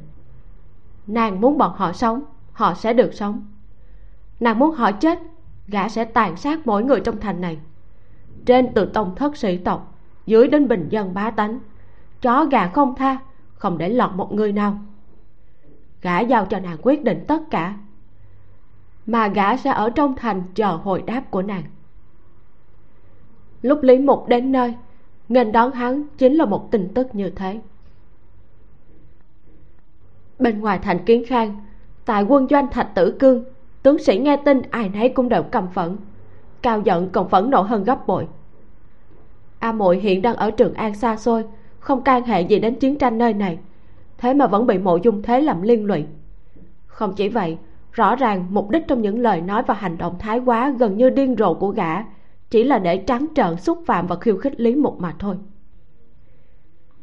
Nàng muốn bọn họ sống, họ sẽ được sống. Nàng muốn họ chết, gã sẽ tàn sát mỗi người trong thành này. Trên từ tông thất sĩ tộc, dưới đến bình dân bá tánh, chó gà không tha không để lọt một người nào. Gã giao cho nàng quyết định tất cả. Mà gã sẽ ở trong thành chờ hồi đáp của nàng. Lúc lý mục đến nơi, nghênh đón hắn chính là một tin tức như thế. Bên ngoài thành kiến khang, tại quân doanh thạch tử cương, tướng sĩ nghe tin ai nấy cũng đều cầm phẫn. Cao giận còn phẫn nộ hơn gấp bội. A muội hiện đang ở trường an xa xôi không can hệ gì đến chiến tranh nơi này. Thế mà vẫn bị mộ dung thế làm liên lụy. Không chỉ vậy, rõ ràng mục đích trong những lời nói và hành động thái quá gần như điên rồ của gã, chỉ là để trắng trợn, xúc phạm và khiêu khích lý mục mà thôi.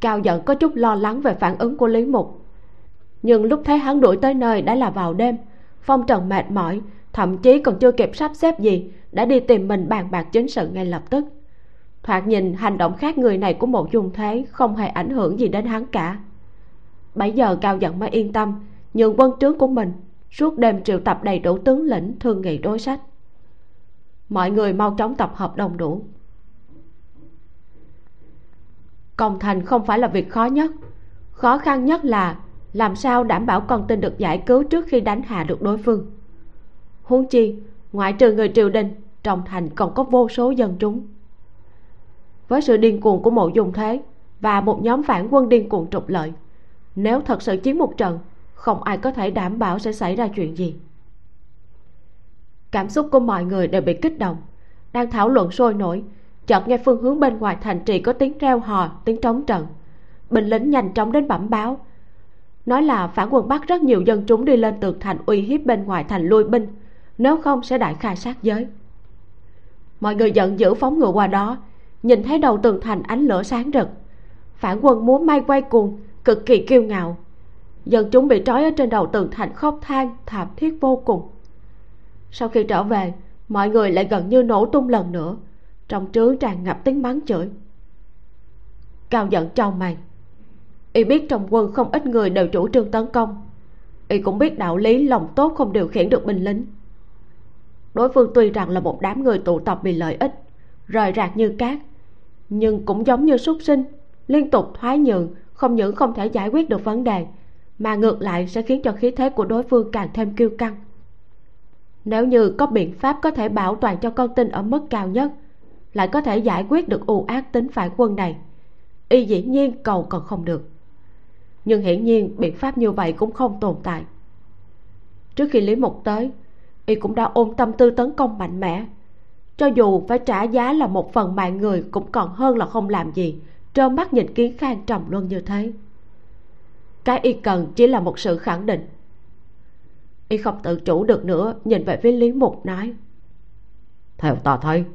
Cao giận có chút lo lắng về phản ứng của lý mục. Nhưng lúc thấy hắn đuổi tới nơi đã là vào đêm, phong trần mệt mỏi, thậm chí còn chưa kịp sắp xếp gì, đã đi tìm mình bàn bạc chính sự ngay lập tức thoạt nhìn, hành động khác người này của một dung thế không hề ảnh hưởng gì đến hắn cả. Bấy giờ cao giận mới yên tâm, nhường quân trướng của mình, suốt đêm triệu tập đầy đủ tướng lĩnh, thương nghị đối sách. Mọi người mau chóng tập hợp đồng đủ. Công thành không phải là việc khó nhất. Khó khăn nhất là làm sao đảm bảo con tin được giải cứu trước khi đánh hạ được đối phương. Huống chi, ngoại trừ người triều đình, trong thành còn có vô số dân chúng với sự điên cuồng của mộ dung thế và một nhóm phản quân điên cuồng trục lợi. Nếu thật sự chiến một trận, không ai có thể đảm bảo sẽ xảy ra chuyện gì. Cảm xúc của mọi người đều bị kích động, đang thảo luận sôi nổi, chợt nghe phương hướng bên ngoài thành trì có tiếng reo hò, tiếng trống trận. Binh lính nhanh chóng đến bẩm báo. Nói là phản quân bắt rất nhiều dân chúng đi lên tường thành uy hiếp bên ngoài thành lui binh, nếu không sẽ đại khai sát giới. Mọi người giận dữ phóng ngựa qua đó nhìn thấy đầu tường thành ánh lửa sáng rực. Phản quân múa may quay cuồng, cực kỳ kiêu ngạo. Dân chúng bị trói ở trên đầu tường thành khóc than, thảm thiết vô cùng. Sau khi trở về, mọi người lại gần như nổ tung lần nữa, trong trướng tràn ngập tiếng mắng chửi. Cao giận trong mày. Y biết trong quân không ít người đều chủ trương tấn công. Y cũng biết đạo lý lòng tốt không điều khiển được binh lính. Đối phương tuy rằng là một đám người tụ tập vì lợi ích rời rạc như cát. Nhưng cũng giống như súc sinh, liên tục thoái nhượng, không những không thể giải quyết được vấn đề, mà ngược lại sẽ khiến cho khí thế của đối phương càng thêm kiêu căng. Nếu như có biện pháp có thể bảo toàn cho con tin ở mức cao nhất, lại có thể giải quyết được u ác tính phản quân này, y dĩ nhiên cầu còn không được. Nhưng hiển nhiên biện pháp như vậy cũng không tồn tại. Trước khi lý mục tới, y cũng đã ôm tâm tư tấn công mạnh mẽ cho dù phải trả giá là một phần mạng người cũng còn hơn là không làm gì. Trơ mắt nhìn kiến khang trầm luân như thế. Cái y cần chỉ là một sự khẳng định. Y không tự chủ được nữa nhìn về phía lý mục nói. Theo ta thấy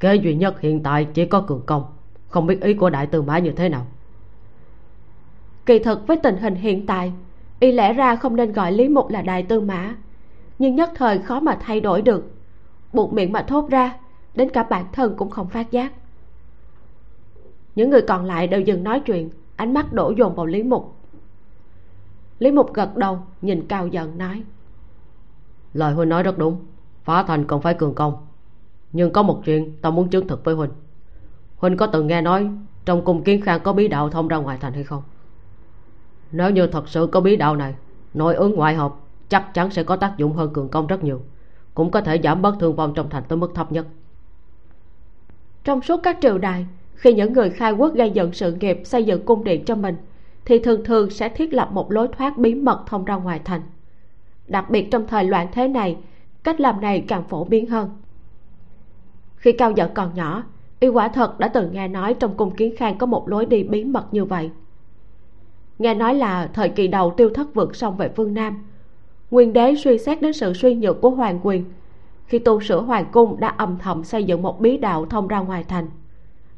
kế duy nhất hiện tại chỉ có cường công. Không biết ý của đại tư mã như thế nào. Kỳ thực với tình hình hiện tại y lẽ ra không nên gọi lý mục là đại tư mã. Nhưng nhất thời khó mà thay đổi được. Buộc miệng mà thốt ra đến cả bản thân cũng không phát giác. Những người còn lại đều dừng nói chuyện, ánh mắt đổ dồn vào lý mục. Lý mục gật đầu, nhìn cao giận nói, lời huynh nói rất đúng, phá thành còn phải cường công. Nhưng có một chuyện ta muốn chứng thực với huynh huynh có từng nghe nói trong cung kiến khang có bí đạo thông ra ngoài thành hay không? Nếu như thật sự có bí đạo này, nội ứng ngoại hợp chắc chắn sẽ có tác dụng hơn cường công rất nhiều, cũng có thể giảm bớt thương vong trong thành tới mức thấp nhất trong suốt các triều đại. Khi những người khai quốc gây dựng sự nghiệp, xây dựng cung điện cho mình, thì thường thường sẽ thiết lập một lối thoát bí mật thông ra ngoài thành. Đặc biệt trong thời loạn thế này, cách làm này càng phổ biến hơn. Khi cao giận còn nhỏ, y quả thật đã từng nghe nói trong cung kiến khang có một lối đi bí mật như vậy. Nghe nói là thời kỳ đầu tiêu thất vượt sông về phương nam, nguyên đế suy xét đến sự suy nhược của hoàng quyền khi tu sửa hoàng cung đã âm thầm xây dựng một bí đạo thông ra ngoài thành.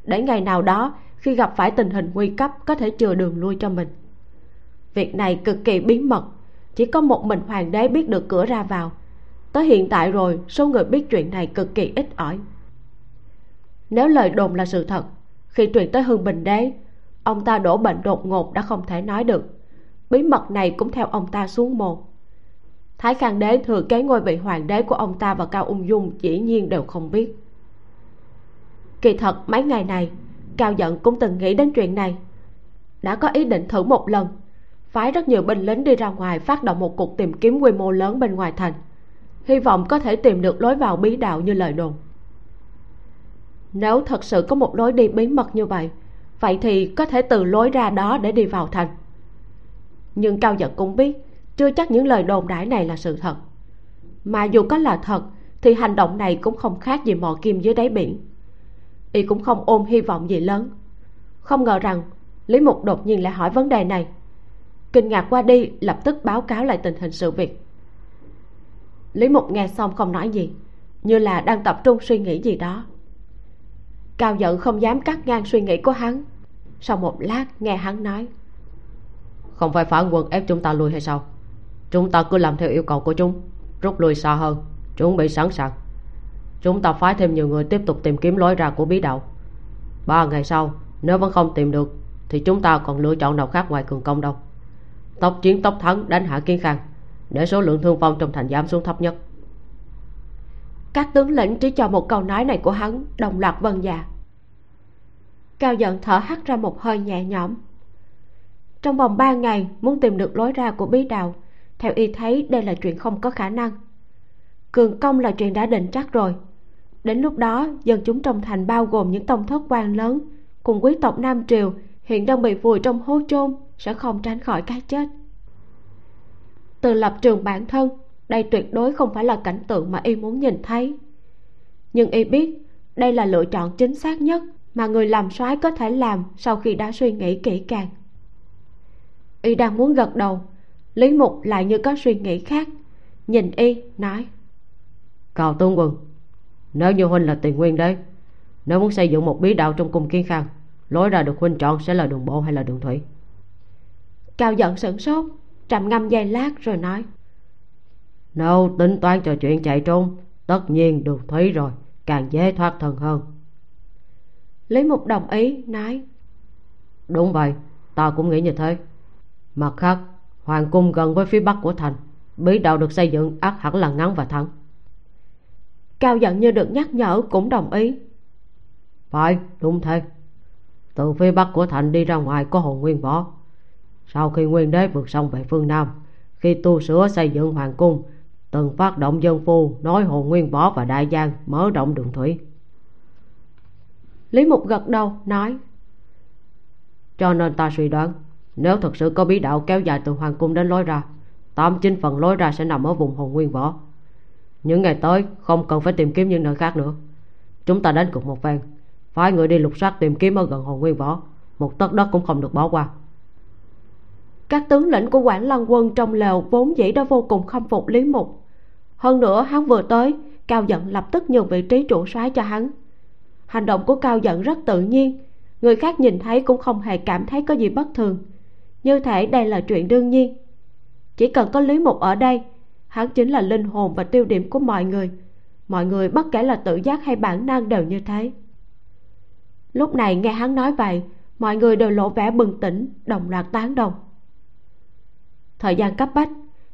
Để ngày nào đó, khi gặp phải tình hình nguy cấp, có thể chừa đường lui cho mình. Việc này cực kỳ bí mật, chỉ có một mình hoàng đế biết được cửa ra vào. Tới hiện tại rồi, số người biết chuyện này cực kỳ ít ỏi. Nếu lời đồn là sự thật, khi truyền tới hưng bình đế, ông ta đổ bệnh đột ngột đã không thể nói được. Bí mật này cũng theo ông ta xuống mồ thái khang đế thừa kế ngôi vị hoàng đế của ông ta và cao ung dung dĩ nhiên đều không biết. Kỳ thật, mấy ngày này, cao giận cũng từng nghĩ đến chuyện này. Đã có ý định thử một lần, phái rất nhiều binh lính đi ra ngoài phát động một cuộc tìm kiếm quy mô lớn bên ngoài thành. Hy vọng có thể tìm được lối vào bí đạo như lời đồn. Nếu thật sự có một lối đi bí mật như vậy vậy thì có thể từ lối ra đó để đi vào thành. Nhưng cao giật cũng biết chưa chắc những lời đồn đãi này là sự thật. Mà dù có là thật, thì hành động này cũng không khác gì mò kim dưới đáy biển. Y cũng không ôm hy vọng gì lớn. Không ngờ rằng, lý mục đột nhiên lại hỏi vấn đề này. Kinh ngạc qua đi, lập tức báo cáo lại tình hình sự việc. Lý mục nghe xong không nói gì, như là đang tập trung suy nghĩ gì đó. Cao giận không dám cắt ngang suy nghĩ của hắn. Sau một lát, nghe hắn nói. Không phải phản quân ép chúng ta lui hay sao? Chúng ta cứ làm theo yêu cầu của chúng, rút lui xa hơn, chuẩn bị sẵn sàng. Chúng ta phái thêm nhiều người tiếp tục tìm kiếm lối ra của bí đạo. Ba ngày sau, nếu vẫn không tìm được, thì chúng ta còn lựa chọn nào khác ngoài cường công đâu. Tốc chiến tốc thắng đánh hạ kiến khang, để số lượng thương vong trong thành giảm xuống thấp nhất. Các tướng lĩnh chỉ cho một câu nói này của hắn, đồng loạt vâng dạ. Cao giận thở hắt ra một hơi nhẹ nhõm. Trong vòng ba ngày, muốn tìm được lối ra của bí đạo theo y thấy, đây là chuyện không có khả năng. Cường công là chuyện đã định chắc rồi. Đến lúc đó, dân chúng trong thành bao gồm những tông thất quan lớn cùng quý tộc nam triều hiện đang bị vùi trong hố chôn sẽ không tránh khỏi cái chết. Từ lập trường bản thân, đây tuyệt đối không phải là cảnh tượng mà y muốn nhìn thấy. Nhưng y biết, đây là lựa chọn chính xác nhất mà người làm soái có thể làm sau khi đã suy nghĩ kỹ càng. Y đang muốn gật đầu lý mục lại như có suy nghĩ khác nhìn y nói. Cao tướng quân nếu như huynh là tiền nguyên đấy nếu muốn xây dựng một bí đạo trong cung kiên khang lối ra được huynh chọn sẽ là đường bộ hay là đường thủy? Cao giận sửng sốt trầm ngâm giây lát rồi nói. Nếu tính toán cho chuyện chạy trốn tất nhiên đường thủy rồi càng dễ thoát thân hơn. Lý mục đồng ý nói. Đúng vậy ta cũng nghĩ như thế. Mặt khác hoàng cung gần với phía bắc của thành bí đạo được xây dựng ắt hẳn là ngắn và thẳng. Cao giận như được nhắc nhở cũng đồng ý. Phải đúng thế. Từ phía bắc của thành đi ra ngoài có hồ nguyên võ. Sau khi nguyên đế vượt sông về phương nam khi tu sửa xây dựng hoàng cung từng phát động dân phu nói hồ nguyên võ và đại giang mở rộng đường thủy. Lý mục gật đầu nói cho nên ta suy đoán nếu thật sự có bí đạo kéo dài từ hoàng cung đến lối ra, tám chín phần lối ra sẽ nằm ở vùng hồn nguyên võ. Những ngày tới, không cần phải tìm kiếm những nơi khác nữa. Chúng ta đến cùng một phen, phái người đi lục soát tìm kiếm ở gần hồn nguyên võ. Một tấc đất cũng không được bỏ qua. Các tướng lĩnh của quảng lăng quân trong lều vốn dĩ đã vô cùng khâm phục lý mục. Hơn nữa, hắn vừa tới, cao giận lập tức nhường vị trí chủ soái cho hắn. Hành động của cao giận rất tự nhiên, người khác nhìn thấy cũng không hề cảm thấy có gì bất thường như thể đây là chuyện đương nhiên. Chỉ cần có lý mục ở đây, hắn chính là linh hồn và tiêu điểm của mọi người. Mọi người bất kể là tự giác hay bản năng đều như thế. Lúc này nghe hắn nói vậy, mọi người đều lộ vẻ bừng tỉnh, đồng loạt tán đồng. Thời gian cấp bách,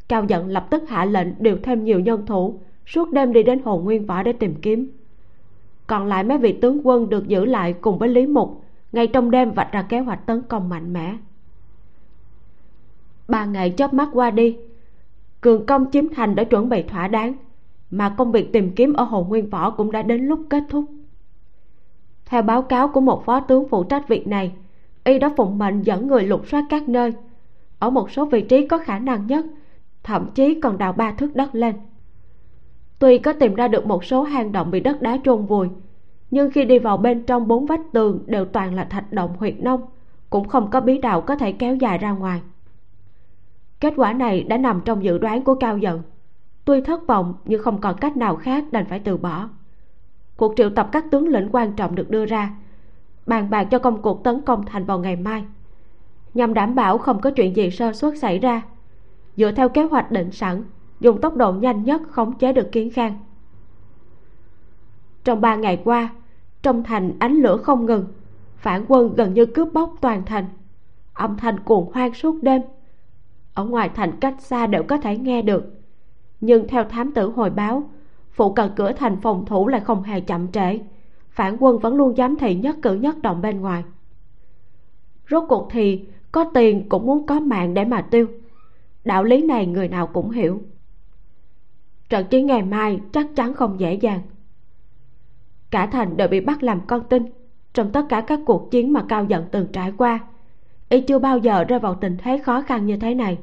cao giận lập tức hạ lệnh điều thêm nhiều nhân thủ, suốt đêm đi đến hồ nguyên võ để tìm kiếm. Còn lại mấy vị tướng quân được giữ lại cùng với lý mục, ngay trong đêm vạch ra kế hoạch tấn công mạnh mẽ ba ngày chớp mắt qua đi, cường công chiếm thành đã chuẩn bị thỏa đáng, mà công việc tìm kiếm ở hồ nguyên võ cũng đã đến lúc kết thúc. Theo báo cáo của một phó tướng phụ trách việc này, y đã phụng mệnh dẫn người lục soát các nơi. Ở một số vị trí có khả năng nhất, thậm chí còn đào ba thước đất lên. Tuy có tìm ra được một số hang động bị đất đá chôn vùi, nhưng khi đi vào bên trong bốn vách tường đều toàn là thạch động huyệt nông, cũng không có bí đạo có thể kéo dài ra ngoài kết quả này đã nằm trong dự đoán của cao dần. Tuy thất vọng, nhưng không còn cách nào khác đành phải từ bỏ. Cuộc triệu tập các tướng lĩnh quan trọng được đưa ra, bàn bạc cho công cuộc tấn công thành vào ngày mai. Nhằm đảm bảo không có chuyện gì sơ suất xảy ra, dựa theo kế hoạch định sẵn, dùng tốc độ nhanh nhất khống chế được kiến khang. Trong ba ngày qua, trong thành ánh lửa không ngừng, phản quân gần như cướp bóc toàn thành. Âm thanh cuồng hoang suốt đêm ở ngoài thành cách xa đều có thể nghe được. Nhưng theo thám tử hồi báo, phụ cận cửa thành phòng thủ lại không hề chậm trễ. Phản quân vẫn luôn giám thị nhất cử nhất động bên ngoài. Rốt cuộc thì có tiền cũng muốn có mạng để mà tiêu. Đạo lý này người nào cũng hiểu. Trận chiến ngày mai chắc chắn không dễ dàng. Cả thành đều bị bắt làm con tin trong tất cả các cuộc chiến mà cao giận từng trải qua. Y chưa bao giờ rơi vào tình thế khó khăn như thế này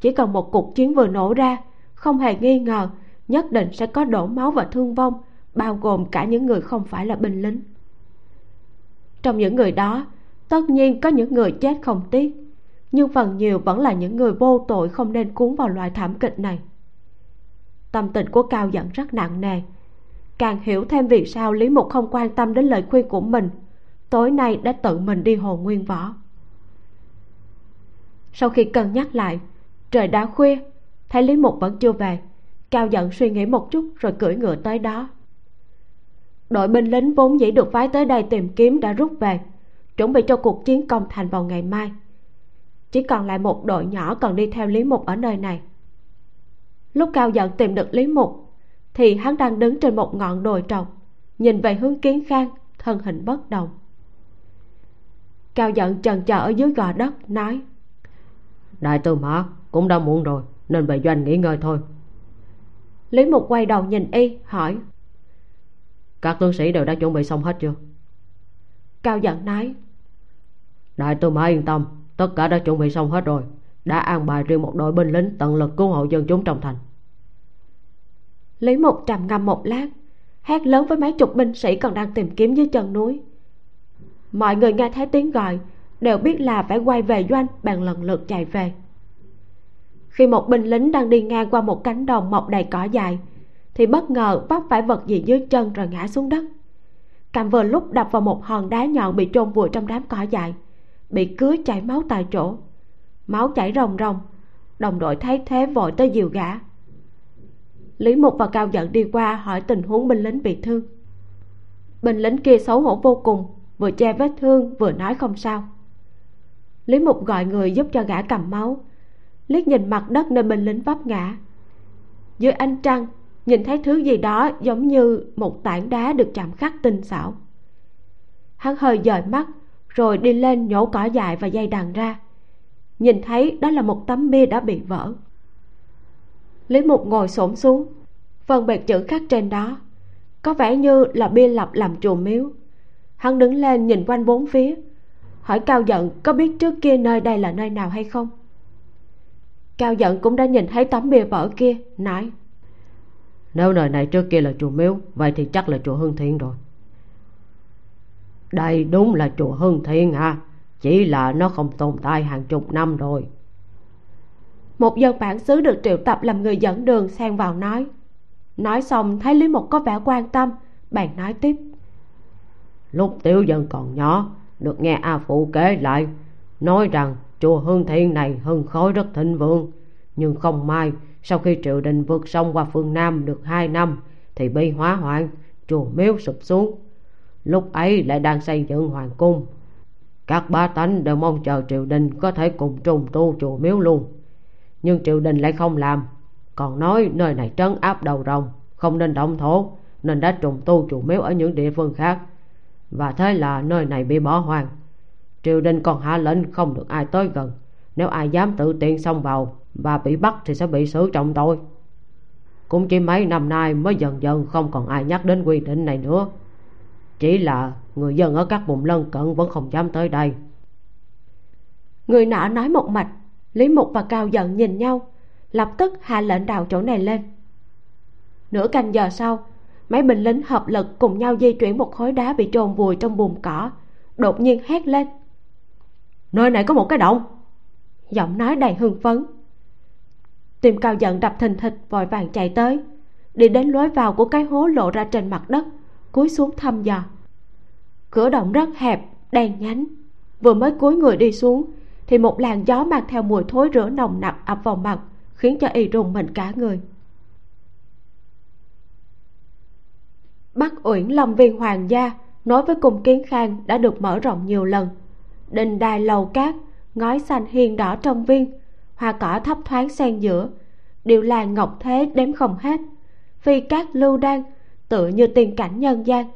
chỉ cần một cuộc chiến vừa nổ ra, không hề nghi ngờ, nhất định sẽ có đổ máu và thương vong, bao gồm cả những người không phải là binh lính. Trong những người đó, tất nhiên có những người chết không tiếc, nhưng phần nhiều vẫn là những người vô tội không nên cuốn vào loại thảm kịch này. Tâm tình của cao giận rất nặng nề. Càng hiểu thêm vì sao lý mục không quan tâm đến lời khuyên của mình, tối nay đã tự mình đi hồ nguyên võ. Sau khi cân nhắc lại trời đã khuya. Thấy lý mục vẫn chưa về. Cao giận suy nghĩ một chút rồi cưỡi ngựa tới đó. Đội binh lính vốn dĩ được phái tới đây tìm kiếm đã rút về, chuẩn bị cho cuộc chiến công thành vào ngày mai. Chỉ còn lại một đội nhỏ còn đi theo lý mục ở nơi này. Lúc cao giận tìm được lý mục, thì hắn đang đứng trên một ngọn đồi trồng, nhìn về hướng kiến khang, thân hình bất động. Cao giận trần chờ ở dưới gò đất, nói đại tư mã cũng đã muộn rồi nên về doanh nghỉ ngơi thôi. Lý mục quay đầu nhìn y hỏi. Các tướng sĩ đều đã chuẩn bị xong hết chưa? Cao giận nói. Đại tư mã yên tâm tất cả đã chuẩn bị xong hết rồi. Đã an bài riêng một đội binh lính tận lực cứu hộ dân chúng trong thành. Lý mục trầm ngâm một lát hét lớn với mấy chục binh sĩ còn đang tìm kiếm dưới chân núi. Mọi người nghe thấy tiếng gọi đều biết là phải quay về doanh bằng lần lượt chạy về khi một binh lính đang đi ngang qua một cánh đồng mọc đầy cỏ dài thì bất ngờ vấp phải vật gì dưới chân rồi ngã xuống đất. Cằm vừa lúc đập vào một hòn đá nhọn bị chôn vùi trong đám cỏ dài bị cứa chảy máu tại chỗ. Máu chảy ròng ròng, đồng đội thấy thế vội tới dìu gã. Lý mục và cao giận đi qua hỏi tình huống binh lính bị thương. Binh lính kia xấu hổ vô cùng, vừa che vết thương vừa nói không sao. Lý mục gọi người giúp cho gã cầm máu liếc nhìn mặt đất nơi binh lính vấp ngã. Dưới ánh trăng, nhìn thấy thứ gì đó giống như một tảng đá được chạm khắc tinh xảo. Hắn hơi dời mắt, rồi đi lên nhổ cỏ dại và dây đằng ra. Nhìn thấy đó là một tấm bia đã bị vỡ. Lý mục ngồi xổm xuống phần bệt chữ khắc trên đó. Có vẻ như là bia lập làm chùa miếu. Hắn đứng lên nhìn quanh bốn phía, hỏi cao giận có biết trước kia nơi đây là nơi nào hay không? Cao giận cũng đã nhìn thấy tấm bia vỡ kia nói. Nếu nơi này trước kia là chùa miếu vậy thì chắc là chùa hưng thiện rồi. Đây đúng là chùa hưng thiện à chỉ là nó không tồn tại hàng chục năm rồi. Một dân bản xứ được triệu tập làm người dẫn đường xen vào nói. Nói xong thấy lý mục có vẻ quan tâm bạn nói tiếp. Lúc tiểu dân còn nhỏ được nghe a phụ kể lại nói rằng chùa hương Thiên này hưng khói rất thịnh vượng. Nhưng không may, sau khi triều đình vượt sông qua phương nam được hai năm, thì bị hỏa hoạn, chùa miếu sụp xuống. Lúc ấy lại đang xây dựng hoàng cung. Các bá tánh đều mong chờ triều đình có thể cùng trùng tu chùa miếu luôn. Nhưng triều đình lại không làm. Còn nói nơi này trấn áp đầu rồng, không nên động thổ, nên đã trùng tu chùa miếu ở những địa phương khác. Và thế là nơi này bị bỏ hoang triều đình còn hạ lệnh không được ai tới gần. Nếu ai dám tự tiện xông vào và bị bắt thì sẽ bị xử trọng tội. Cũng chỉ mấy năm nay mới dần dần không còn ai nhắc đến quy định này nữa. Chỉ là người dân ở các vùng lân cận vẫn không dám tới đây. Người nọ nói một mạch, lý mục và cao giận nhìn nhau, lập tức hạ lệnh đào chỗ này lên. Nửa canh giờ sau, mấy binh lính hợp lực cùng nhau di chuyển một khối đá bị trồn vùi trong bùn cỏ, đột nhiên hét lên nơi này có một cái động giọng nói đầy hưng phấn. Tim cao giận đập thình thịch, vội vàng chạy tới. Đi đến lối vào của cái hố lộ ra trên mặt đất, cúi xuống thăm dò. Cửa động rất hẹp, đen nhánh. Vừa mới cúi người đi xuống, thì một làn gió mang theo mùi thối rửa nồng nặc ập vào mặt, khiến cho y rùng mình cả người. Bắc uyển long viên hoàng gia nói với cung kiến khang đã được mở rộng nhiều lần đình đài lầu cát, ngói xanh hiên đỏ trong viên, hoa cỏ thấp thoáng xen giữa. Điều làng ngọc thế đếm không hết. Phi cát lưu đan tựa như tiên cảnh nhân gian.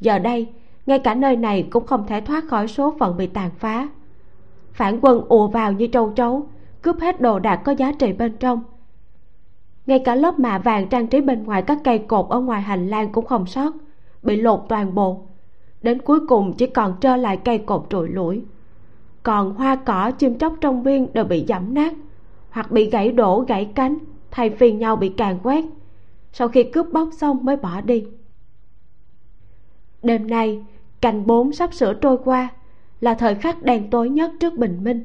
Giờ đây, ngay cả nơi này cũng không thể thoát khỏi số phận bị tàn phá. Phản quân ùa vào như trâu trấu, cướp hết đồ đạc có giá trị bên trong. Ngay cả lớp mạ vàng trang trí bên ngoài các cây cột ở ngoài hành lang cũng không sót, bị lột toàn bộ đến cuối cùng chỉ còn trơ lại cây cột trụi lủi. Còn hoa cỏ chim chóc trong viên đều bị giẫm nát, hoặc bị gãy đổ, gãy cánh, thay phiên nhau bị càn quét, sau khi cướp bóc xong mới bỏ đi. Đêm nay, cành bốn sắp sửa trôi qua, là thời khắc đen tối nhất trước bình minh.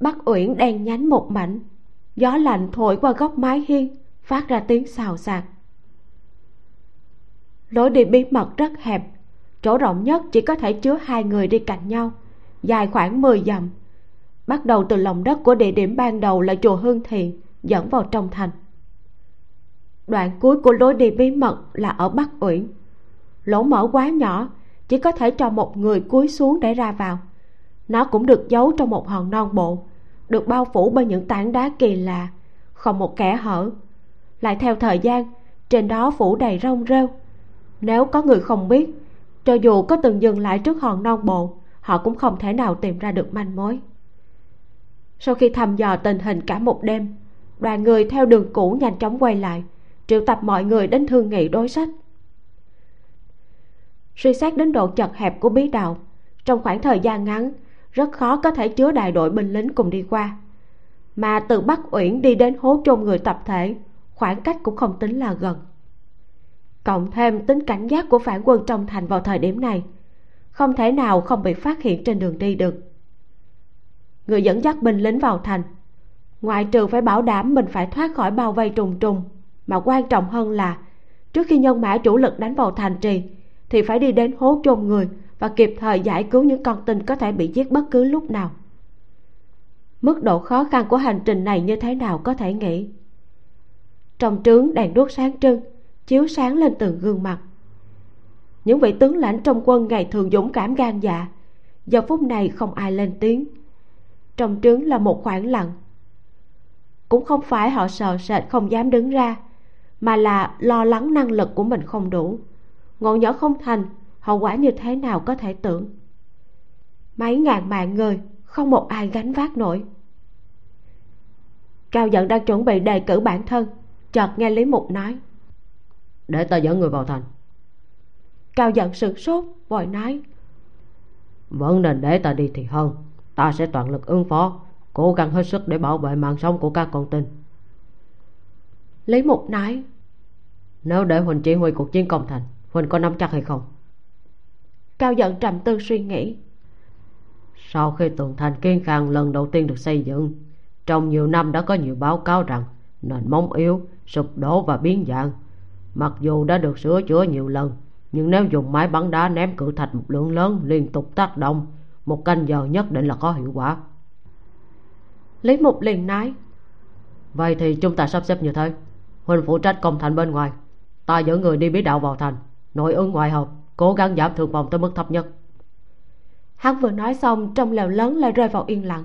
Bắc uyển đen nhánh một mảnh, gió lạnh thổi qua góc mái hiên, phát ra tiếng xào xạc. Lối đi bí mật rất hẹp chỗ rộng nhất chỉ có thể chứa hai người đi cạnh nhau, dài khoảng 10 dặm. Bắt đầu từ lòng đất của địa điểm ban đầu là chùa hương thiện, dẫn vào trong thành. Đoạn cuối của lối đi bí mật là ở bắc uyển. Lỗ mở quá nhỏ, chỉ có thể cho một người cúi xuống để ra vào. Nó cũng được giấu trong một hòn non bộ, được bao phủ bởi những tảng đá kỳ lạ, không một kẻ hở. Lại theo thời gian, trên đó phủ đầy rong rêu. Nếu có người không biết cho dù có từng dừng lại trước hòn non bộ, họ cũng không thể nào tìm ra được manh mối. Sau khi thăm dò tình hình cả một đêm, đoàn người theo đường cũ nhanh chóng quay lại, triệu tập mọi người đến thương nghị đối sách. Suy xét đến độ chật hẹp của bí đạo, trong khoảng thời gian ngắn, rất khó có thể chứa đại đội binh lính cùng đi qua. Mà từ bắc uyển đi đến hố chôn người tập thể, khoảng cách cũng không tính là gần cộng thêm tính cảnh giác của phản quân trong thành vào thời điểm này. Không thể nào không bị phát hiện trên đường đi được. Người dẫn dắt binh lính vào thành. Ngoại trừ phải bảo đảm mình phải thoát khỏi bao vây trùng trùng, mà quan trọng hơn là, trước khi nhân mã chủ lực đánh vào thành trì, thì phải đi đến hố chôn người và kịp thời giải cứu những con tin có thể bị giết bất cứ lúc nào. Mức độ khó khăn của hành trình này như thế nào có thể nghĩ? Trong trướng đèn đuốc sáng trưng chiếu sáng lên từng gương mặt. Những vị tướng lãnh trong quân ngày thường dũng cảm gan dạ giờ phút này không ai lên tiếng. Trong trướng là một khoảng lặng. Cũng không phải họ sợ sệt không dám đứng ra, mà là lo lắng năng lực của mình không đủ. Ngọn nhỏ không thành, hậu quả như thế nào có thể tưởng. Mấy ngàn mạng người, không một ai gánh vác nổi. Cao giận đang chuẩn bị đề cử bản thân, chợt nghe lý mục nói để ta dẫn người vào thành. Cao giận sửng sốt vội nói. Vẫn nên để ta đi thì hơn ta sẽ toàn lực ứng phó cố gắng hết sức để bảo vệ mạng sống của các con tin. Lý mục nói. Nếu để huỳnh chỉ huy cuộc chiến công thành huỳnh có nắm chắc hay không? Cao giận trầm tư suy nghĩ. Sau khi tường thành kiên khang lần đầu tiên được xây dựng trong nhiều năm đã có nhiều báo cáo rằng nền móng yếu sụp đổ và biến dạng mặc dù đã được sửa chữa nhiều lần, nhưng nếu dùng máy bắn đá ném cự thạch một lượng lớn liên tục tác động, một canh giờ nhất định là có hiệu quả. Lý mục liền nói, vậy thì chúng ta sắp xếp như thế. Huynh phụ trách công thành bên ngoài. Ta dẫn người đi bí đạo vào thành, nội ứng ngoại hợp, cố gắng giảm thương vong tới mức thấp nhất. Hắn vừa nói xong, trong lều lớn lại rơi vào yên lặng.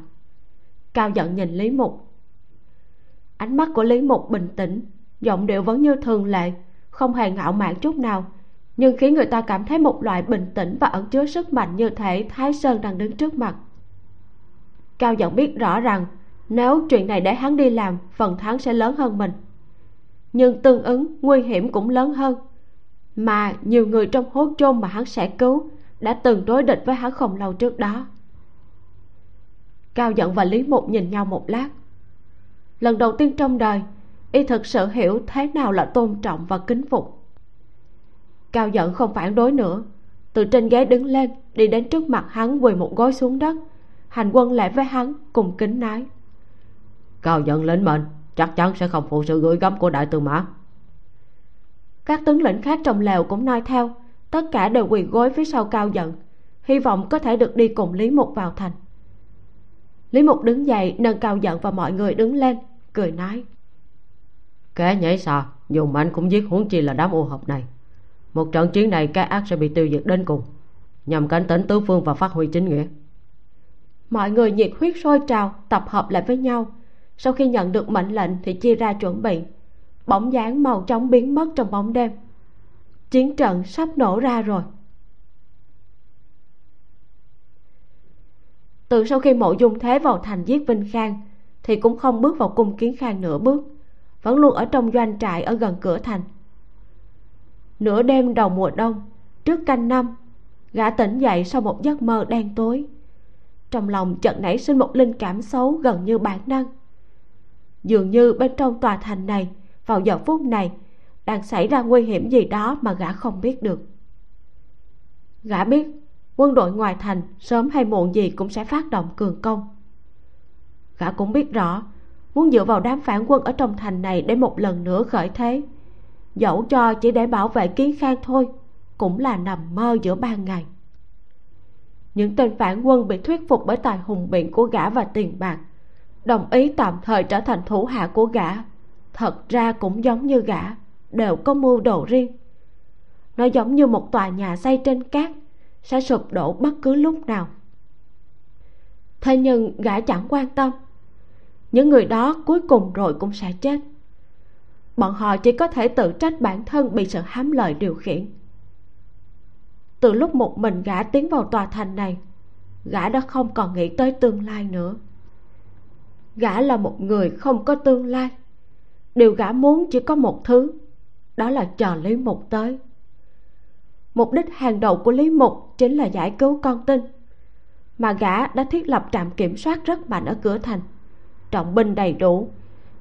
Cao giận nhìn lý mục. Ánh mắt của lý mục bình tĩnh, giọng điệu vẫn như thường lệ không hề ngạo mạn chút nào. Nhưng khiến người ta cảm thấy một loại bình tĩnh và ẩn chứa sức mạnh như thể thái sơn đang đứng trước mặt. Cao giận biết rõ rằng, nếu chuyện này để hắn đi làm, phần thắng sẽ lớn hơn mình. Nhưng tương ứng, nguy hiểm cũng lớn hơn. Mà nhiều người trong hố chôn mà hắn sẽ cứu, đã từng đối địch với hắn không lâu trước đó. Cao giận và lý mục nhìn nhau một lát. Lần đầu tiên trong đời y thực sự hiểu thế nào là tôn trọng và kính phục. Cao giận không phản đối nữa. Từ trên ghế đứng lên đi đến trước mặt hắn quỳ một gối xuống đất. Hành quân lễ với hắn cùng kính nói cao giận lĩnh mệnh chắc chắn sẽ không phụ sự gửi gắm của đại tư mã. Các tướng lĩnh khác trong lều cũng nói theo tất cả đều quỳ gối phía sau cao giận. Hy vọng có thể được đi cùng lý mục vào thành. Lý mục đứng dậy nâng cao giận và mọi người đứng lên cười nói kẻ nhảy xa, dùng mạnh cũng giết huống chi là đám ô hợp này. Một trận chiến này cái ác sẽ bị tiêu diệt đến cùng, nhằm cảnh tỉnh tứ phương và phát huy chính nghĩa. Mọi người nhiệt huyết sôi trào, tập hợp lại với nhau. Sau khi nhận được mệnh lệnh thì chia ra chuẩn bị. Bóng dáng màu chóng biến mất trong bóng đêm. Chiến trận sắp nổ ra rồi. Từ sau khi mộ dung thế vào thành giết vinh khang, thì cũng không bước vào cung kiến khang nửa bước vẫn luôn ở trong doanh trại ở gần cửa thành. Nửa đêm đầu mùa đông, trước canh năm, gã tỉnh dậy sau một giấc mơ đen tối. Trong lòng chợt nảy sinh một linh cảm xấu gần như bản năng. Dường như bên trong tòa thành này, vào giờ phút này, đang xảy ra nguy hiểm gì đó mà gã không biết được. Gã biết quân đội ngoài thành sớm hay muộn gì cũng sẽ phát động cường công. Gã cũng biết rõ muốn dựa vào đám phản quân ở trong thành này để một lần nữa khởi thế. Dẫu cho chỉ để bảo vệ kiến khang thôi, cũng là nằm mơ giữa ban ngày. Những tên phản quân bị thuyết phục bởi tài hùng biện của gã và tiền bạc, đồng ý tạm thời trở thành thủ hạ của gã, thật ra cũng giống như gã, đều có mưu đồ riêng. Nó giống như một tòa nhà xây trên cát, sẽ sụp đổ bất cứ lúc nào. Thế nhưng gã chẳng quan tâm những người đó cuối cùng rồi cũng sẽ chết. Bọn họ chỉ có thể tự trách bản thân bị sự hám lợi điều khiển. Từ lúc một mình gã tiến vào tòa thành này, gã đã không còn nghĩ tới tương lai nữa. Gã là một người không có tương lai. Điều gã muốn chỉ có một thứ, đó là chờ lý mục tới. Mục đích hàng đầu của lý mục chính là giải cứu con tin, mà gã đã thiết lập trạm kiểm soát rất mạnh ở cửa thành trọng binh đầy đủ.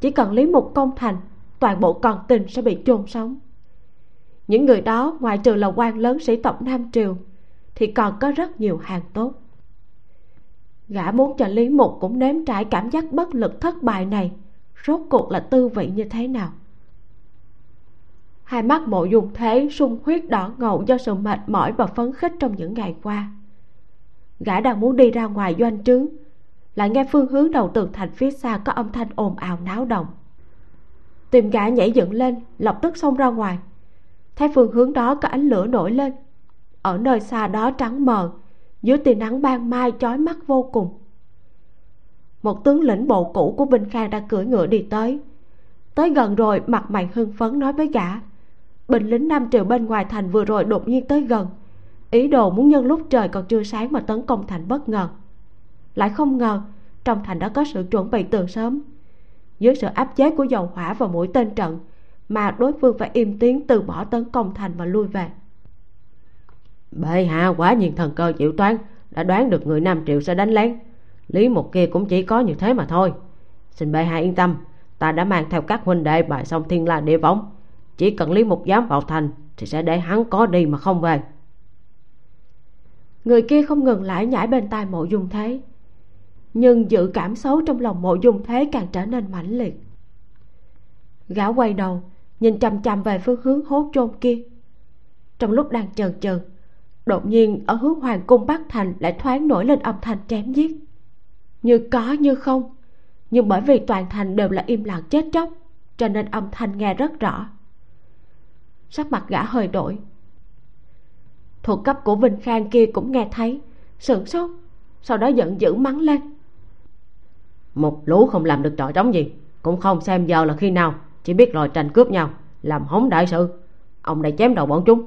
Chỉ cần lý mục công thành, toàn bộ con tin sẽ bị chôn sống. Những người đó ngoại trừ là quan lớn sĩ tộc nam triều, thì còn có rất nhiều hàng tốt. Gã muốn cho lý mục cũng nếm trải cảm giác bất lực thất bại này, rốt cuộc là tư vị như thế nào? Hai mắt mộ dung thế sung huyết đỏ ngầu do sự mệt mỏi và phấn khích trong những ngày qua. Gã đang muốn đi ra ngoài doanh trướng lại nghe phương hướng đầu tường thành phía xa có âm thanh ồn ào náo động. Tìm gã nhảy dựng lên, lập tức xông ra ngoài. Thấy phương hướng đó có ánh lửa nổi lên, ở nơi xa đó trắng mờ, dưới tia nắng ban mai chói mắt vô cùng. Một tướng lĩnh bộ cũ của binh khang đã cưỡi ngựa đi tới. Tới gần rồi, mặt mày hưng phấn nói với gã, binh lính nam triều bên ngoài thành vừa rồi đột nhiên tới gần. Ý đồ muốn nhân lúc trời còn chưa sáng mà tấn công thành bất ngờ lại không ngờ trong thành đã có sự chuẩn bị từ sớm. Dưới sự áp chế của dầu hỏa và mũi tên trận mà đối phương phải im tiếng từ bỏ tấn công thành và lui về. Bệ hạ quá nhiên thần cơ chịu toán đã đoán được người nam triệu sẽ đánh lén. Lý một kia cũng chỉ có như thế mà thôi. Xin bệ hạ yên tâm ta đã mang theo các huynh đệ bài xong thiên la địa võng. Chỉ cần lý một dám vào thành thì sẽ để hắn có đi mà không về. Người kia không ngừng lại nhảy bên tai mộ dung thế nhưng dự cảm xấu trong lòng mộ dung thế càng trở nên mãnh liệt. Gã quay đầu, nhìn chằm chằm về phương hướng hố chôn kia. Trong lúc đang chần chừ, đột nhiên ở hướng hoàng cung bắc thành lại thoáng nổi lên âm thanh chém giết. Như có như không, nhưng bởi vì toàn thành đều là im lặng chết chóc, cho nên âm thanh nghe rất rõ. Sắc mặt gã hơi đổi. Thuộc cấp của vinh khang kia cũng nghe thấy, sửng sốt, sau đó giận dữ mắng lên một lũ không làm được trò trống gì, cũng không xem giờ là khi nào, chỉ biết lòi tranh cướp nhau, làm hống đại sự. Ông đây chém đầu bọn chúng.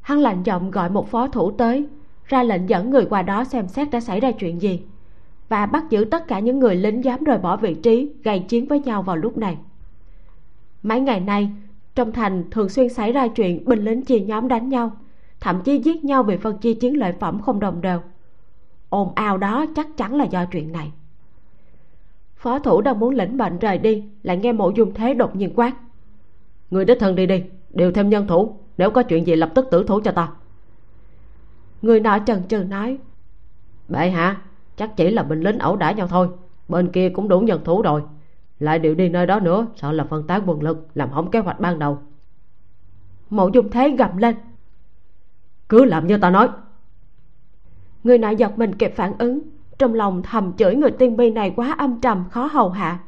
Hắn lạnh giọng gọi một phó thủ tới, ra lệnh dẫn người qua đó xem xét đã xảy ra chuyện gì, và bắt giữ tất cả những người lính dám rời bỏ vị trí, gây chiến với nhau vào lúc này. Mấy ngày nay, trong thành thường xuyên xảy ra chuyện binh lính chia nhóm đánh nhau, thậm chí giết nhau vì phân chia chiến lợi phẩm không đồng đều. Ồn ào đó chắc chắn là do chuyện này phó thủ đang muốn lĩnh mệnh rời đi, lại nghe mộ dung thế đột nhiên quát. Người đích thân đi đi điều thêm nhân thủ, nếu có chuyện gì lập tức tử thủ cho ta. Người nọ chần chừ nói, bệ hạ, chắc chỉ là binh lính ẩu đả nhau thôi, bên kia cũng đủ nhân thủ rồi. Lại điều đi nơi đó nữa, sợ là phân tán quân lực, làm hỏng kế hoạch ban đầu. Mộ dung thế gầm lên, cứ làm như ta nói. Người nọ giật mình kịp phản ứng trong lòng thầm chửi người tiên bi này quá âm trầm, khó hầu hạ.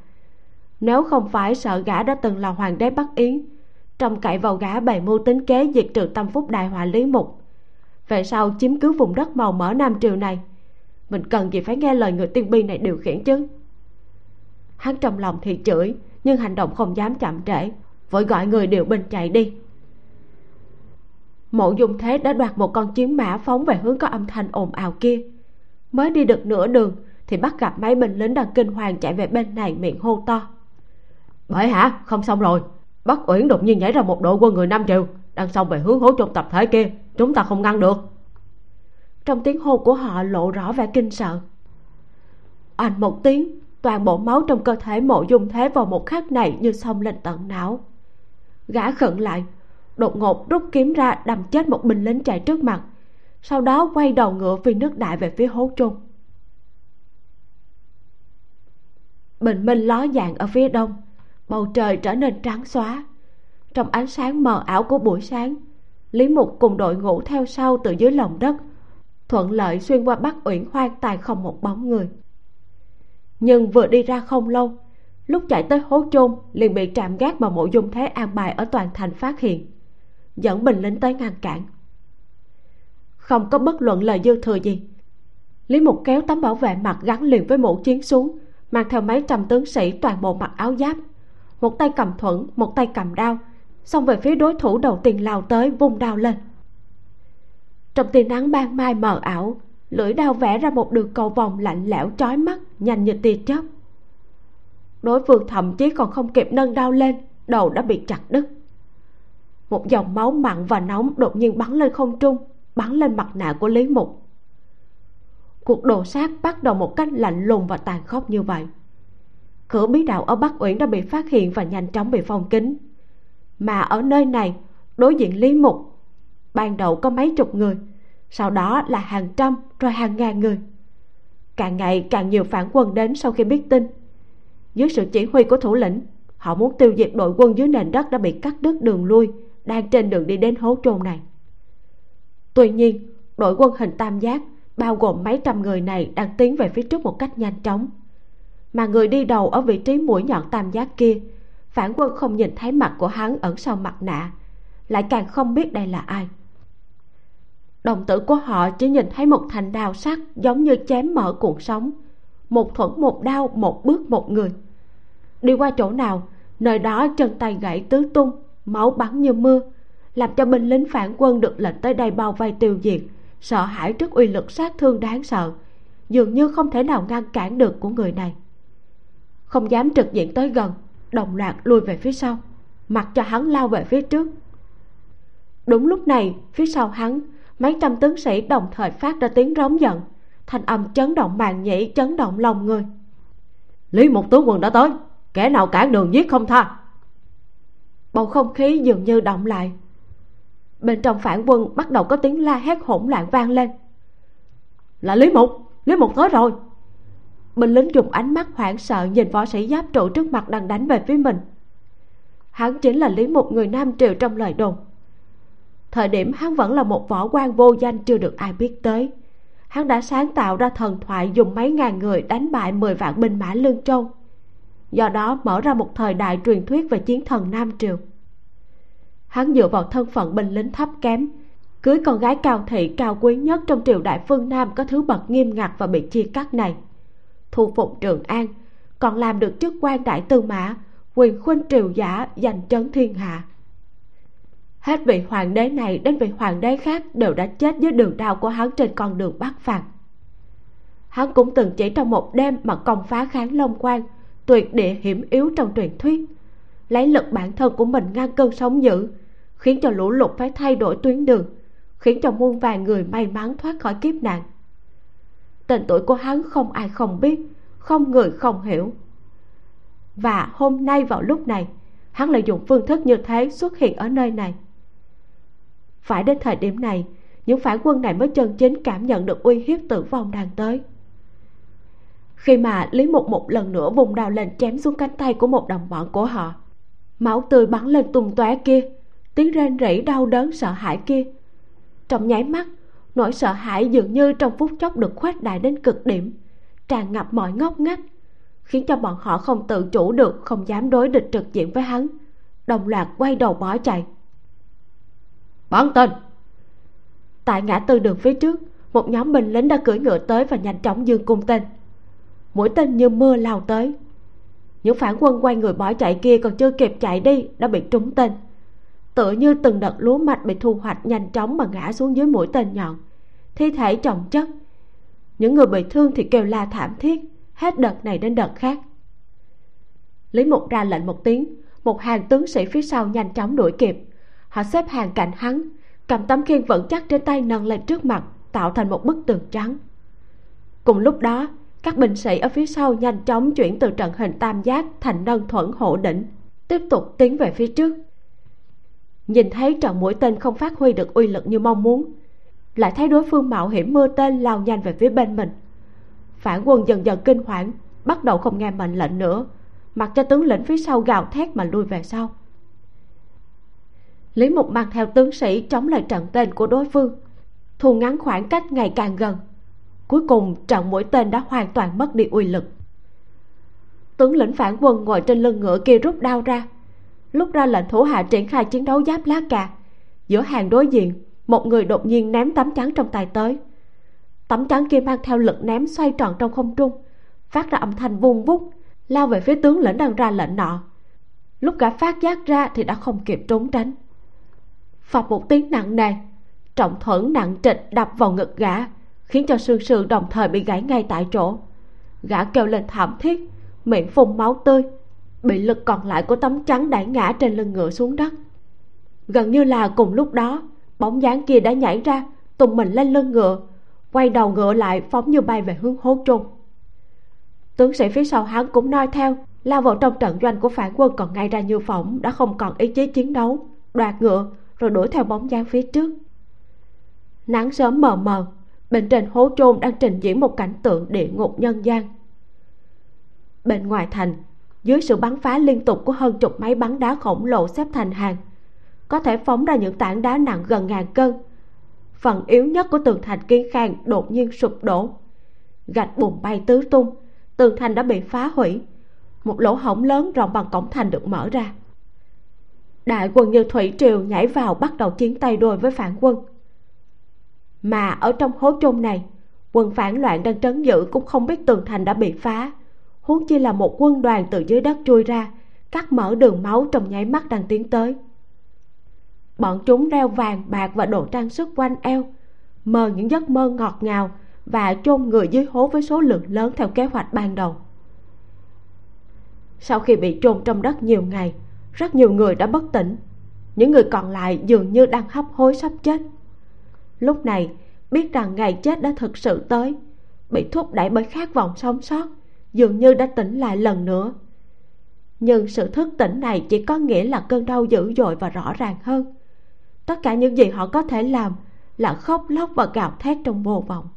Nếu không phải sợ gã đã từng là hoàng đế bắc yến, trông cậy vào gã bày mưu tính kế diệt trừ tâm phúc đại họa lý mục, về sau chiếm cứ vùng đất màu mỡ nam triều này, mình cần gì phải nghe lời người tiên bi này điều khiển chứ? Hắn trong lòng thì chửi, nhưng hành động không dám chậm trễ, vội gọi người điều binh chạy đi. Mộ dung thế đã đoạt một con chiến mã phóng về hướng có âm thanh ồn ào kia mới đi được nửa đường, thì bắt gặp mấy binh lính đang kinh hoàng chạy về bên này miệng hô to. Bởi hả? Không xong rồi. Bắc uyển đột nhiên nhảy ra một đội quân người nam triều, đang xông về hướng hố trong tập thể kia. Chúng ta không ngăn được. Trong tiếng hô của họ lộ rõ vẻ kinh sợ. Oanh một tiếng, toàn bộ máu trong cơ thể mộ dung thế vào một khắc này như xông lên tận não. Gã khẩn lại, đột ngột rút kiếm ra, đâm chết một binh lính chạy trước mặt sau đó quay đầu ngựa phi nước đại về phía hố trung. Bình minh ló dạng ở phía đông, bầu trời trở nên trắng xóa. Trong ánh sáng mờ ảo của buổi sáng, lý mục cùng đội ngũ theo sau từ dưới lòng đất, thuận lợi xuyên qua bắc uyển hoang tài không một bóng người. Nhưng vừa đi ra không lâu, lúc chạy tới hố chôn liền bị trạm gác mà mộ dung thế an bài ở toàn thành phát hiện, dẫn bình lính tới ngăn cản không có bất luận lời dư thừa gì. Lý mục kéo tấm bảo vệ mặt gắn liền với mũ chiến xuống, mang theo mấy trăm tướng sĩ toàn bộ mặc áo giáp. Một tay cầm thuẫn, một tay cầm đao, xông về phía đối thủ đầu tiên lao tới vung đao lên. Trong tia nắng ban mai mờ ảo, lưỡi đao vẽ ra một đường cầu vòng lạnh lẽo chói mắt, nhanh như tia chớp. Đối phương thậm chí còn không kịp nâng đao lên, đầu đã bị chặt đứt. Một dòng máu mặn và nóng đột nhiên bắn lên không trung bắn lên mặt nạ của lý mục. Cuộc đồ sát bắt đầu một cách lạnh lùng và tàn khốc như vậy. Cửa bí đạo ở bắc uyển đã bị phát hiện và nhanh chóng bị phong kín. Mà ở nơi này, đối diện lý mục, ban đầu có mấy chục người, sau đó là hàng trăm, rồi hàng ngàn người. Càng ngày càng nhiều phản quân đến sau khi biết tin. Dưới sự chỉ huy của thủ lĩnh, họ muốn tiêu diệt đội quân dưới nền đất đã bị cắt đứt đường lui đang trên đường đi đến hố chôn này tuy nhiên, đội quân hình tam giác, bao gồm mấy trăm người này đang tiến về phía trước một cách nhanh chóng. Mà người đi đầu ở vị trí mũi nhọn tam giác kia, phản quân không nhìn thấy mặt của hắn ẩn sau mặt nạ, lại càng không biết đây là ai. Đồng tử của họ chỉ nhìn thấy một thành đào sắt giống như chém mở cuộn sóng, một thuẫn, một đao, một bước, một người. Đi qua chỗ nào, nơi đó chân tay gãy tứ tung, máu bắn như mưa làm cho binh lính phản quân được lệnh tới đây bao vây tiêu diệt. Sợ hãi trước uy lực sát thương đáng sợ. Dường như không thể nào ngăn cản được của người này. Không dám trực diện tới gần đồng loạt lui về phía sau mặc cho hắn lao về phía trước. Đúng lúc này phía sau hắn mấy trăm tướng sĩ đồng thời phát ra tiếng rống giận thanh âm chấn động màng nhĩ chấn động lòng người. Lý một tướng quân đã tới kẻ nào cản đường giết không tha? Bầu không khí dường như động lại bên trong phản quân bắt đầu có tiếng la hét hỗn loạn vang lên. Là lý mục lý mục tới rồi. Binh lính dùng ánh mắt hoảng sợ nhìn võ sĩ giáp trụ trước mặt đang đánh về phía mình. Hắn chính là lý mục, người nam triều trong lời đồn. Thời điểm hắn vẫn là một võ quan vô danh chưa được ai biết tới, hắn đã sáng tạo ra thần thoại dùng mấy ngàn người đánh bại mười vạn binh mã lương châu. Do đó mở ra một thời đại truyền thuyết về chiến thần nam triều hắn dựa vào thân phận binh lính thấp kém, cưới con gái cao thị cao quý nhất trong triều đại phương nam có thứ bậc nghiêm ngặt và bị chia cắt này. Thu phục trường an, còn làm được chức quan đại tư mã, quyền khuynh triều giả giành chấn thiên hạ. Hết vị hoàng đế này đến vị hoàng đế khác đều đã chết dưới đường đao của hắn trên con đường bắc phạt hắn cũng từng chỉ trong một đêm mà công phá kháng long quan, tuyệt địa hiểm yếu trong truyền thuyết lấy lực bản thân của mình ngăn cơn sóng dữ, khiến cho lũ lụt phải thay đổi tuyến đường, khiến cho muôn vàng người may mắn thoát khỏi kiếp nạn. Tên tuổi của hắn không ai không biết, không người không hiểu. Và hôm nay vào lúc này, hắn lại dùng phương thức như thế xuất hiện ở nơi này. Phải đến thời điểm này, những phản quân này mới chân chính cảm nhận được uy hiếp tử vong đang tới. Khi mà lý mục một lần nữa vùng đào lên chém xuống cánh tay của một đồng bọn của họ máu tươi bắn lên tung tóe kia tiếng rên rỉ đau đớn sợ hãi kia. Trong nháy mắt nỗi sợ hãi dường như trong phút chốc được khuếch đại đến cực điểm tràn ngập mọi ngóc ngách khiến cho bọn họ không tự chủ được không dám đối địch trực diện với hắn. Đồng loạt quay đầu bỏ chạy. Bắn tên! Tại ngã tư đường phía trước một nhóm binh lính đã cưỡi ngựa tới và nhanh chóng dương cung tên. Mũi tên như mưa lao tới những phản quân quay người bỏ chạy kia còn chưa kịp chạy đi, đã bị trúng tên. Tựa như từng đợt lúa mạch bị thu hoạch nhanh chóng mà ngã xuống dưới mũi tên nhọn. Thi thể chồng chất. Những người bị thương thì kêu la thảm thiết, hết đợt này đến đợt khác. Lý mục ra lệnh một tiếng, một hàng tướng sĩ phía sau nhanh chóng đuổi kịp. Họ xếp hàng cạnh hắn, cầm tấm khiên vững chắc trên tay nâng lên trước mặt, tạo thành một bức tường trắng. Cùng lúc đó các binh sĩ ở phía sau nhanh chóng chuyển từ trận hình tam giác thành nâng thuẫn hộ đỉnh, tiếp tục tiến về phía trước. Nhìn thấy trận mũi tên không phát huy được uy lực như mong muốn, lại thấy đối phương mạo hiểm mưa tên lao nhanh về phía bên mình. Phản quân dần dần kinh hoảng, bắt đầu không nghe mệnh lệnh nữa, mặc cho tướng lĩnh phía sau gào thét mà lui về sau. Lý mục mang theo tướng sĩ chống lại trận tên của đối phương thu ngắn khoảng cách ngày càng gần cuối cùng, trận mũi tên đã hoàn toàn mất đi uy lực. Tướng lĩnh phản quân ngồi trên lưng ngựa kia rút đao ra. Lúc ra lệnh thủ hạ triển khai chiến đấu giáp lá cà. Giữa hàng đối diện, một người đột nhiên ném tấm chắn trong tay tới. Tấm chắn kia mang theo lực ném xoay tròn trong không trung, phát ra âm thanh vung vút, lao về phía tướng lĩnh đang ra lệnh nọ. Lúc gã phát giác ra thì đã không kịp trốn tránh. Phập một tiếng nặng nề, trọng thuẫn nặng trịch đập vào ngực gã khiến cho sương sương đồng thời bị gãy ngay tại chỗ. Gã kêu lên thảm thiết, miệng phun máu tươi, bị lực còn lại của tấm chắn đẩy ngã trên lưng ngựa xuống đất. Gần như là cùng lúc đó, bóng dáng kia đã nhảy ra, tùng mình lên lưng ngựa, quay đầu ngựa lại phóng như bay về hướng hố trung. Tướng sĩ phía sau hắn cũng noi theo lao vào trong trận doanh của phản quân còn ngay ra như phỏng, đã không còn ý chí chiến đấu, đoạt ngựa, rồi đuổi theo bóng dáng phía trước. Nắng sớm mờ mờ bên trên hố trôn đang trình diễn một cảnh tượng địa ngục nhân gian. Bên ngoài thành, dưới sự bắn phá liên tục của hơn chục máy bắn đá khổng lồ xếp thành hàng, có thể phóng ra những tảng đá nặng gần ngàn cân. Phần yếu nhất của tường thành kiên khang đột nhiên sụp đổ. Gạch bùn bay tứ tung, tường thành đã bị phá hủy. Một lỗ hổng lớn rộng bằng cổng thành được mở ra. Đại quân như thủy triều nhảy vào bắt đầu chiến tay đôi với phản quân mà ở trong hố chôn này, quân phản loạn đang trấn giữ cũng không biết tường thành đã bị phá. Huống chi là một quân đoàn từ dưới đất chui ra, cắt mở đường máu trong nháy mắt đang tiến tới. Bọn chúng đeo vàng bạc và đồ trang sức quanh eo mơ những giấc mơ ngọt ngào và chôn người dưới hố với số lượng lớn theo kế hoạch ban đầu. Sau khi bị chôn trong đất nhiều ngày, rất nhiều người đã bất tỉnh. Những người còn lại dường như đang hấp hối sắp chết lúc này, biết rằng ngày chết đã thực sự tới. Bị thúc đẩy bởi khát vọng sống sót, dường như đã tỉnh lại lần nữa. Nhưng sự thức tỉnh này chỉ có nghĩa là cơn đau dữ dội và rõ ràng hơn. Tất cả những gì họ có thể làm là khóc lóc và gào thét trong vô vọng.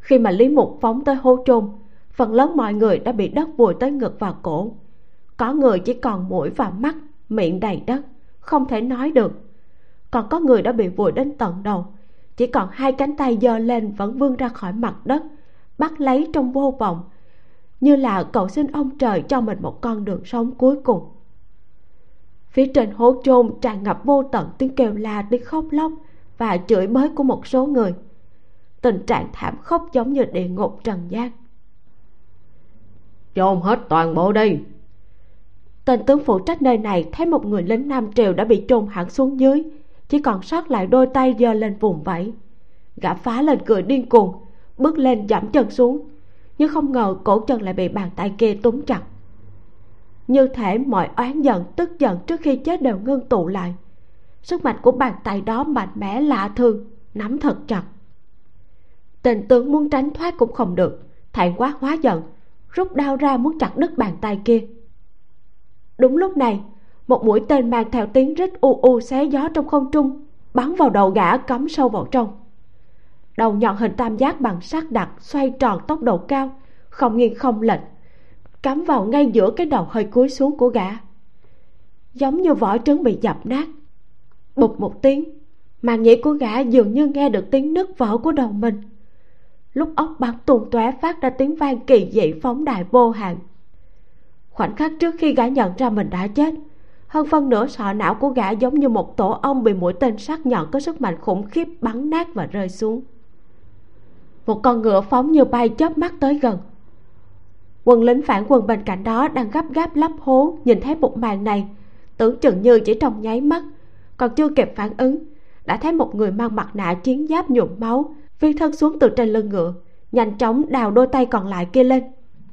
Khi mà lý mục phóng tới hố trôn phần lớn mọi người đã bị đất vùi tới ngực và cổ. Có người chỉ còn mũi và mắt, miệng đầy đất, không thể nói được còn có người đã bị vùi đến tận đầu. Chỉ còn hai cánh tay giơ lên vẫn vươn ra khỏi mặt đất bắt lấy trong vô vọng như là cậu xin ông trời cho mình một con đường sống cuối cùng. Phía trên hố chôn tràn ngập vô tận tiếng kêu la tiếng khóc lóc và chửi bới của một số người. Tình trạng thảm khốc giống như địa ngục trần gian. Chôn hết toàn bộ đi. Tên tướng phụ trách nơi này thấy một người lính nam triều đã bị chôn hẳn xuống dưới chỉ còn sót lại đôi tay giơ lên vùng vẫy. Gã phá lên cười điên cuồng, bước lên giảm chân xuống. Nhưng không ngờ cổ chân lại bị bàn tay kia túm chặt. Như thể mọi oán giận, tức giận trước khi chết đều ngưng tụ lại. Sức mạnh của bàn tay đó mạnh mẽ lạ thường, nắm thật chặt. Tên tướng muốn tránh thoát cũng không được thẹn quá hóa giận, rút đao ra muốn chặt đứt bàn tay kia. Đúng lúc này một mũi tên mang theo tiếng rít u u xé gió trong không trung, bắn vào đầu gã cắm sâu vào trong. Đầu nhọn hình tam giác bằng sắt đặc xoay tròn tốc độ cao, không nghiêng không lệch, cắm vào ngay giữa cái đầu hơi cúi xuống của gã. Giống như vỏ trứng bị dập nát. Bụp một tiếng màn nhĩ của gã dường như nghe được tiếng nứt vỡ của đầu mình. Lúc ốc bắn tung tóe phát ra tiếng vang kỳ dị phóng đại vô hạn. Khoảnh khắc trước khi gã nhận ra mình đã chết hơn phân nửa sọ não của gã giống như một tổ ong bị mũi tên sắc nhọn có sức mạnh khủng khiếp bắn nát và rơi xuống. Một con ngựa phóng như bay chớp mắt tới gần. Quân lính phản quân bên cạnh đó đang gấp gáp lắp hố, nhìn thấy một màn này. Tưởng chừng như chỉ trong nháy mắt, còn chưa kịp phản ứng, đã thấy một người mang mặt nạ chiến giáp nhuộm máu phi thân xuống từ trên lưng ngựa, nhanh chóng đào đôi tay còn lại kia lên.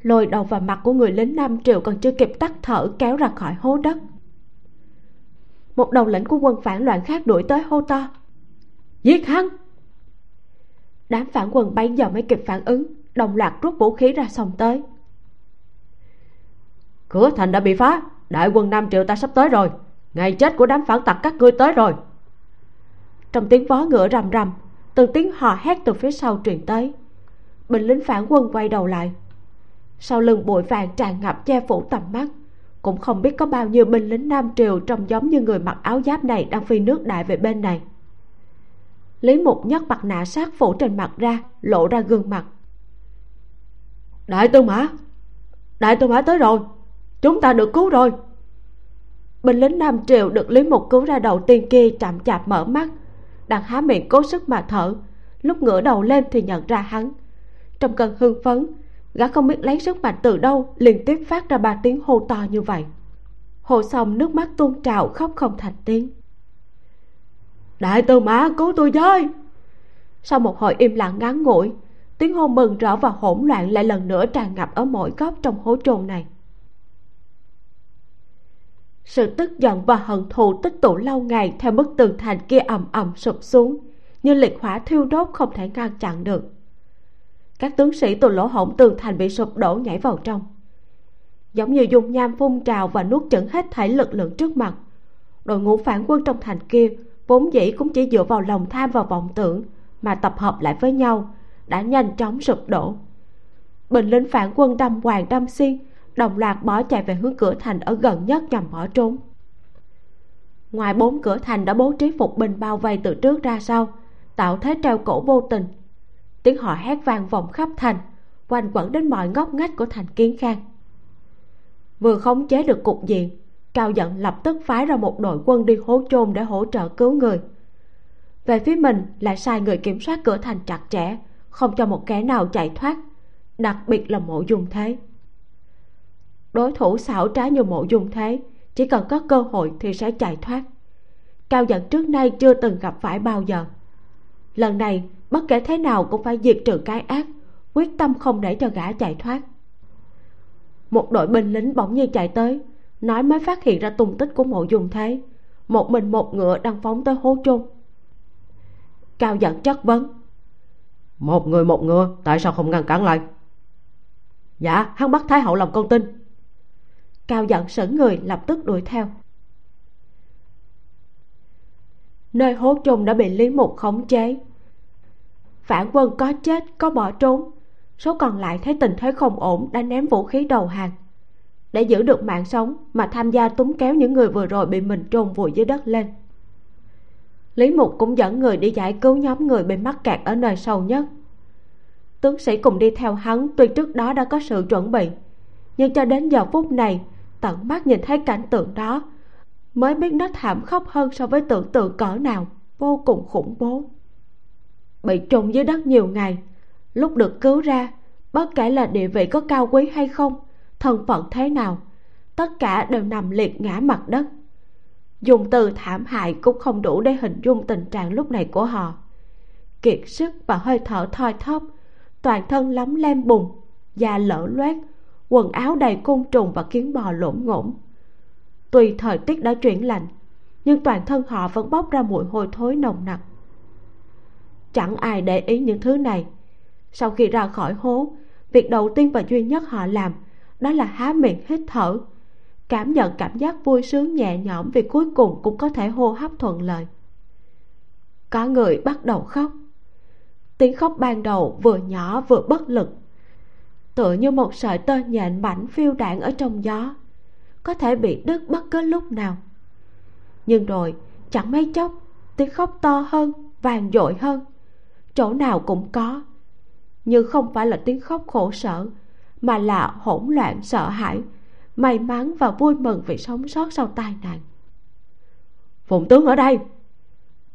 Lôi đầu vào mặt của người lính nam triệu còn chưa kịp tắt thở kéo ra khỏi hố đất một đầu lĩnh của quân phản loạn khác đuổi tới hô to. Giết hắn! Đám phản quân bấy giờ mới kịp phản ứng, đồng loạt rút vũ khí ra xông tới. Cửa thành đã bị phá, đại quân nam triệu ta sắp tới rồi. Ngày chết của đám phản tặc các ngươi tới rồi. Trong tiếng vó ngựa rầm rầm, từng tiếng hò hét từ phía sau truyền tới. Binh lính phản quân quay đầu lại. Sau lưng bụi vàng tràn ngập che phủ tầm mắt cũng không biết có bao nhiêu binh lính nam triều trông giống như người mặc áo giáp này đang phi nước đại về bên này. Lý mục nhấc mặt nạ sát phủ trên mặt ra lộ ra gương mặt. Đại tư mã đại tư mã tới rồi chúng ta được cứu rồi. Binh lính nam triều được lý mục cứu ra đầu tiên kia chậm chạp mở mắt đang há miệng cố sức mà thở. Lúc ngửa đầu lên thì nhận ra hắn. Trong cơn hưng phấn gã không biết lấy sức mạnh từ đâu, liên tiếp phát ra ba tiếng hô to như vậy. Hồ xong, nước mắt tuôn trào, khóc không thành tiếng. Đại tư mã, cứu tôi với! Sau một hồi im lặng ngắn ngủi, tiếng hô mừng rỡ và hỗn loạn lại lần nữa tràn ngập ở mọi góc trong hố trồn này. Sự tức giận và hận thù tích tụ lâu ngày theo bức tường thành kia ầm ầm sụp xuống, như liệt hỏa thiêu đốt không thể ngăn chặn được các tướng sĩ từ lỗ hổng tường thành bị sụp đổ nhảy vào trong. Giống như dung nham phun trào và nuốt chửng hết thảy lực lượng trước mặt, đội ngũ phản quân trong thành kia vốn dĩ cũng chỉ dựa vào lòng tham và vọng tưởng mà tập hợp lại với nhau, đã nhanh chóng sụp đổ. Bình lính phản quân đâm hoàng đâm xiên, đồng loạt bỏ chạy về hướng cửa thành ở gần nhất nhằm bỏ trốn. Ngoài bốn cửa thành đã bố trí phục binh bao vây từ trước ra sau, tạo thế treo cổ vô tình tiếng họ hét vang vọng khắp thành, quanh quẩn đến mọi ngóc ngách của thành kiến khang. Vừa khống chế được cục diện, cao giận lập tức phái ra một đội quân đi hố chôn để hỗ trợ cứu người. Về phía mình lại sai người kiểm soát cửa thành chặt chẽ, không cho một kẻ nào chạy thoát, đặc biệt là mộ dung thế. Đối thủ xảo trá như mộ dung thế, chỉ cần có cơ hội thì sẽ chạy thoát. Cao giận trước nay chưa từng gặp phải bao giờ. Lần này bất kể thế nào cũng phải diệt trừ cái ác quyết tâm không để cho gã chạy thoát. Một đội binh lính bỗng nhiên chạy tới nói mới phát hiện ra tung tích của mộ dung thế. Một mình một ngựa đang phóng tới hố chôn. Cao giận chất vấn. Một người một ngựa tại sao không ngăn cản lại? Dạ hắn bắt thái hậu làm con tin. Cao giận sững người lập tức đuổi theo. Nơi hố chôn đã bị lý mục khống chế phản quân có chết, có bỏ trốn. Số còn lại thấy tình thế không ổn đã ném vũ khí đầu hàng. Để giữ được mạng sống mà tham gia túng kéo những người vừa rồi bị mình trôn vùi dưới đất lên. Lý mục cũng dẫn người đi giải cứu nhóm người bị mắc kẹt ở nơi sâu nhất. Tướng sĩ cùng đi theo hắn tuy trước đó đã có sự chuẩn bị, nhưng cho đến giờ phút này, tận mắt nhìn thấy cảnh tượng đó, mới biết nó thảm khốc hơn so với tưởng tượng cỡ nào, vô cùng khủng bố bị trùng dưới đất nhiều ngày. Lúc được cứu ra, bất kể là địa vị có cao quý hay không, thân phận thế nào, tất cả đều nằm liệt ngã mặt đất. Dùng từ thảm hại cũng không đủ để hình dung tình trạng lúc này của họ. Kiệt sức và hơi thở thoi thóp, toàn thân lấm lem bùn, da lở loét, quần áo đầy côn trùng và kiến bò lổn ngổn tuy thời tiết đã chuyển lạnh, nhưng toàn thân họ vẫn bốc ra mùi hôi thối nồng nặc chẳng ai để ý những thứ này. Sau khi ra khỏi hố, việc đầu tiên và duy nhất họ làm, đó là há miệng hít thở. Cảm nhận cảm giác vui sướng nhẹ nhõm vì cuối cùng cũng có thể hô hấp thuận lợi. Có người bắt đầu khóc. Tiếng khóc ban đầu vừa nhỏ vừa bất lực. Tựa như một sợi tơ nhện mảnh phiêu đạn ở trong gió. Có thể bị đứt bất cứ lúc nào. Nhưng rồi, chẳng mấy chốc, tiếng khóc to hơn vàng dội hơn chỗ nào cũng có. Nhưng không phải là tiếng khóc khổ sở, mà là hỗn loạn sợ hãi, may mắn và vui mừng vì sống sót sau tai nạn. Phụng tướng ở đây.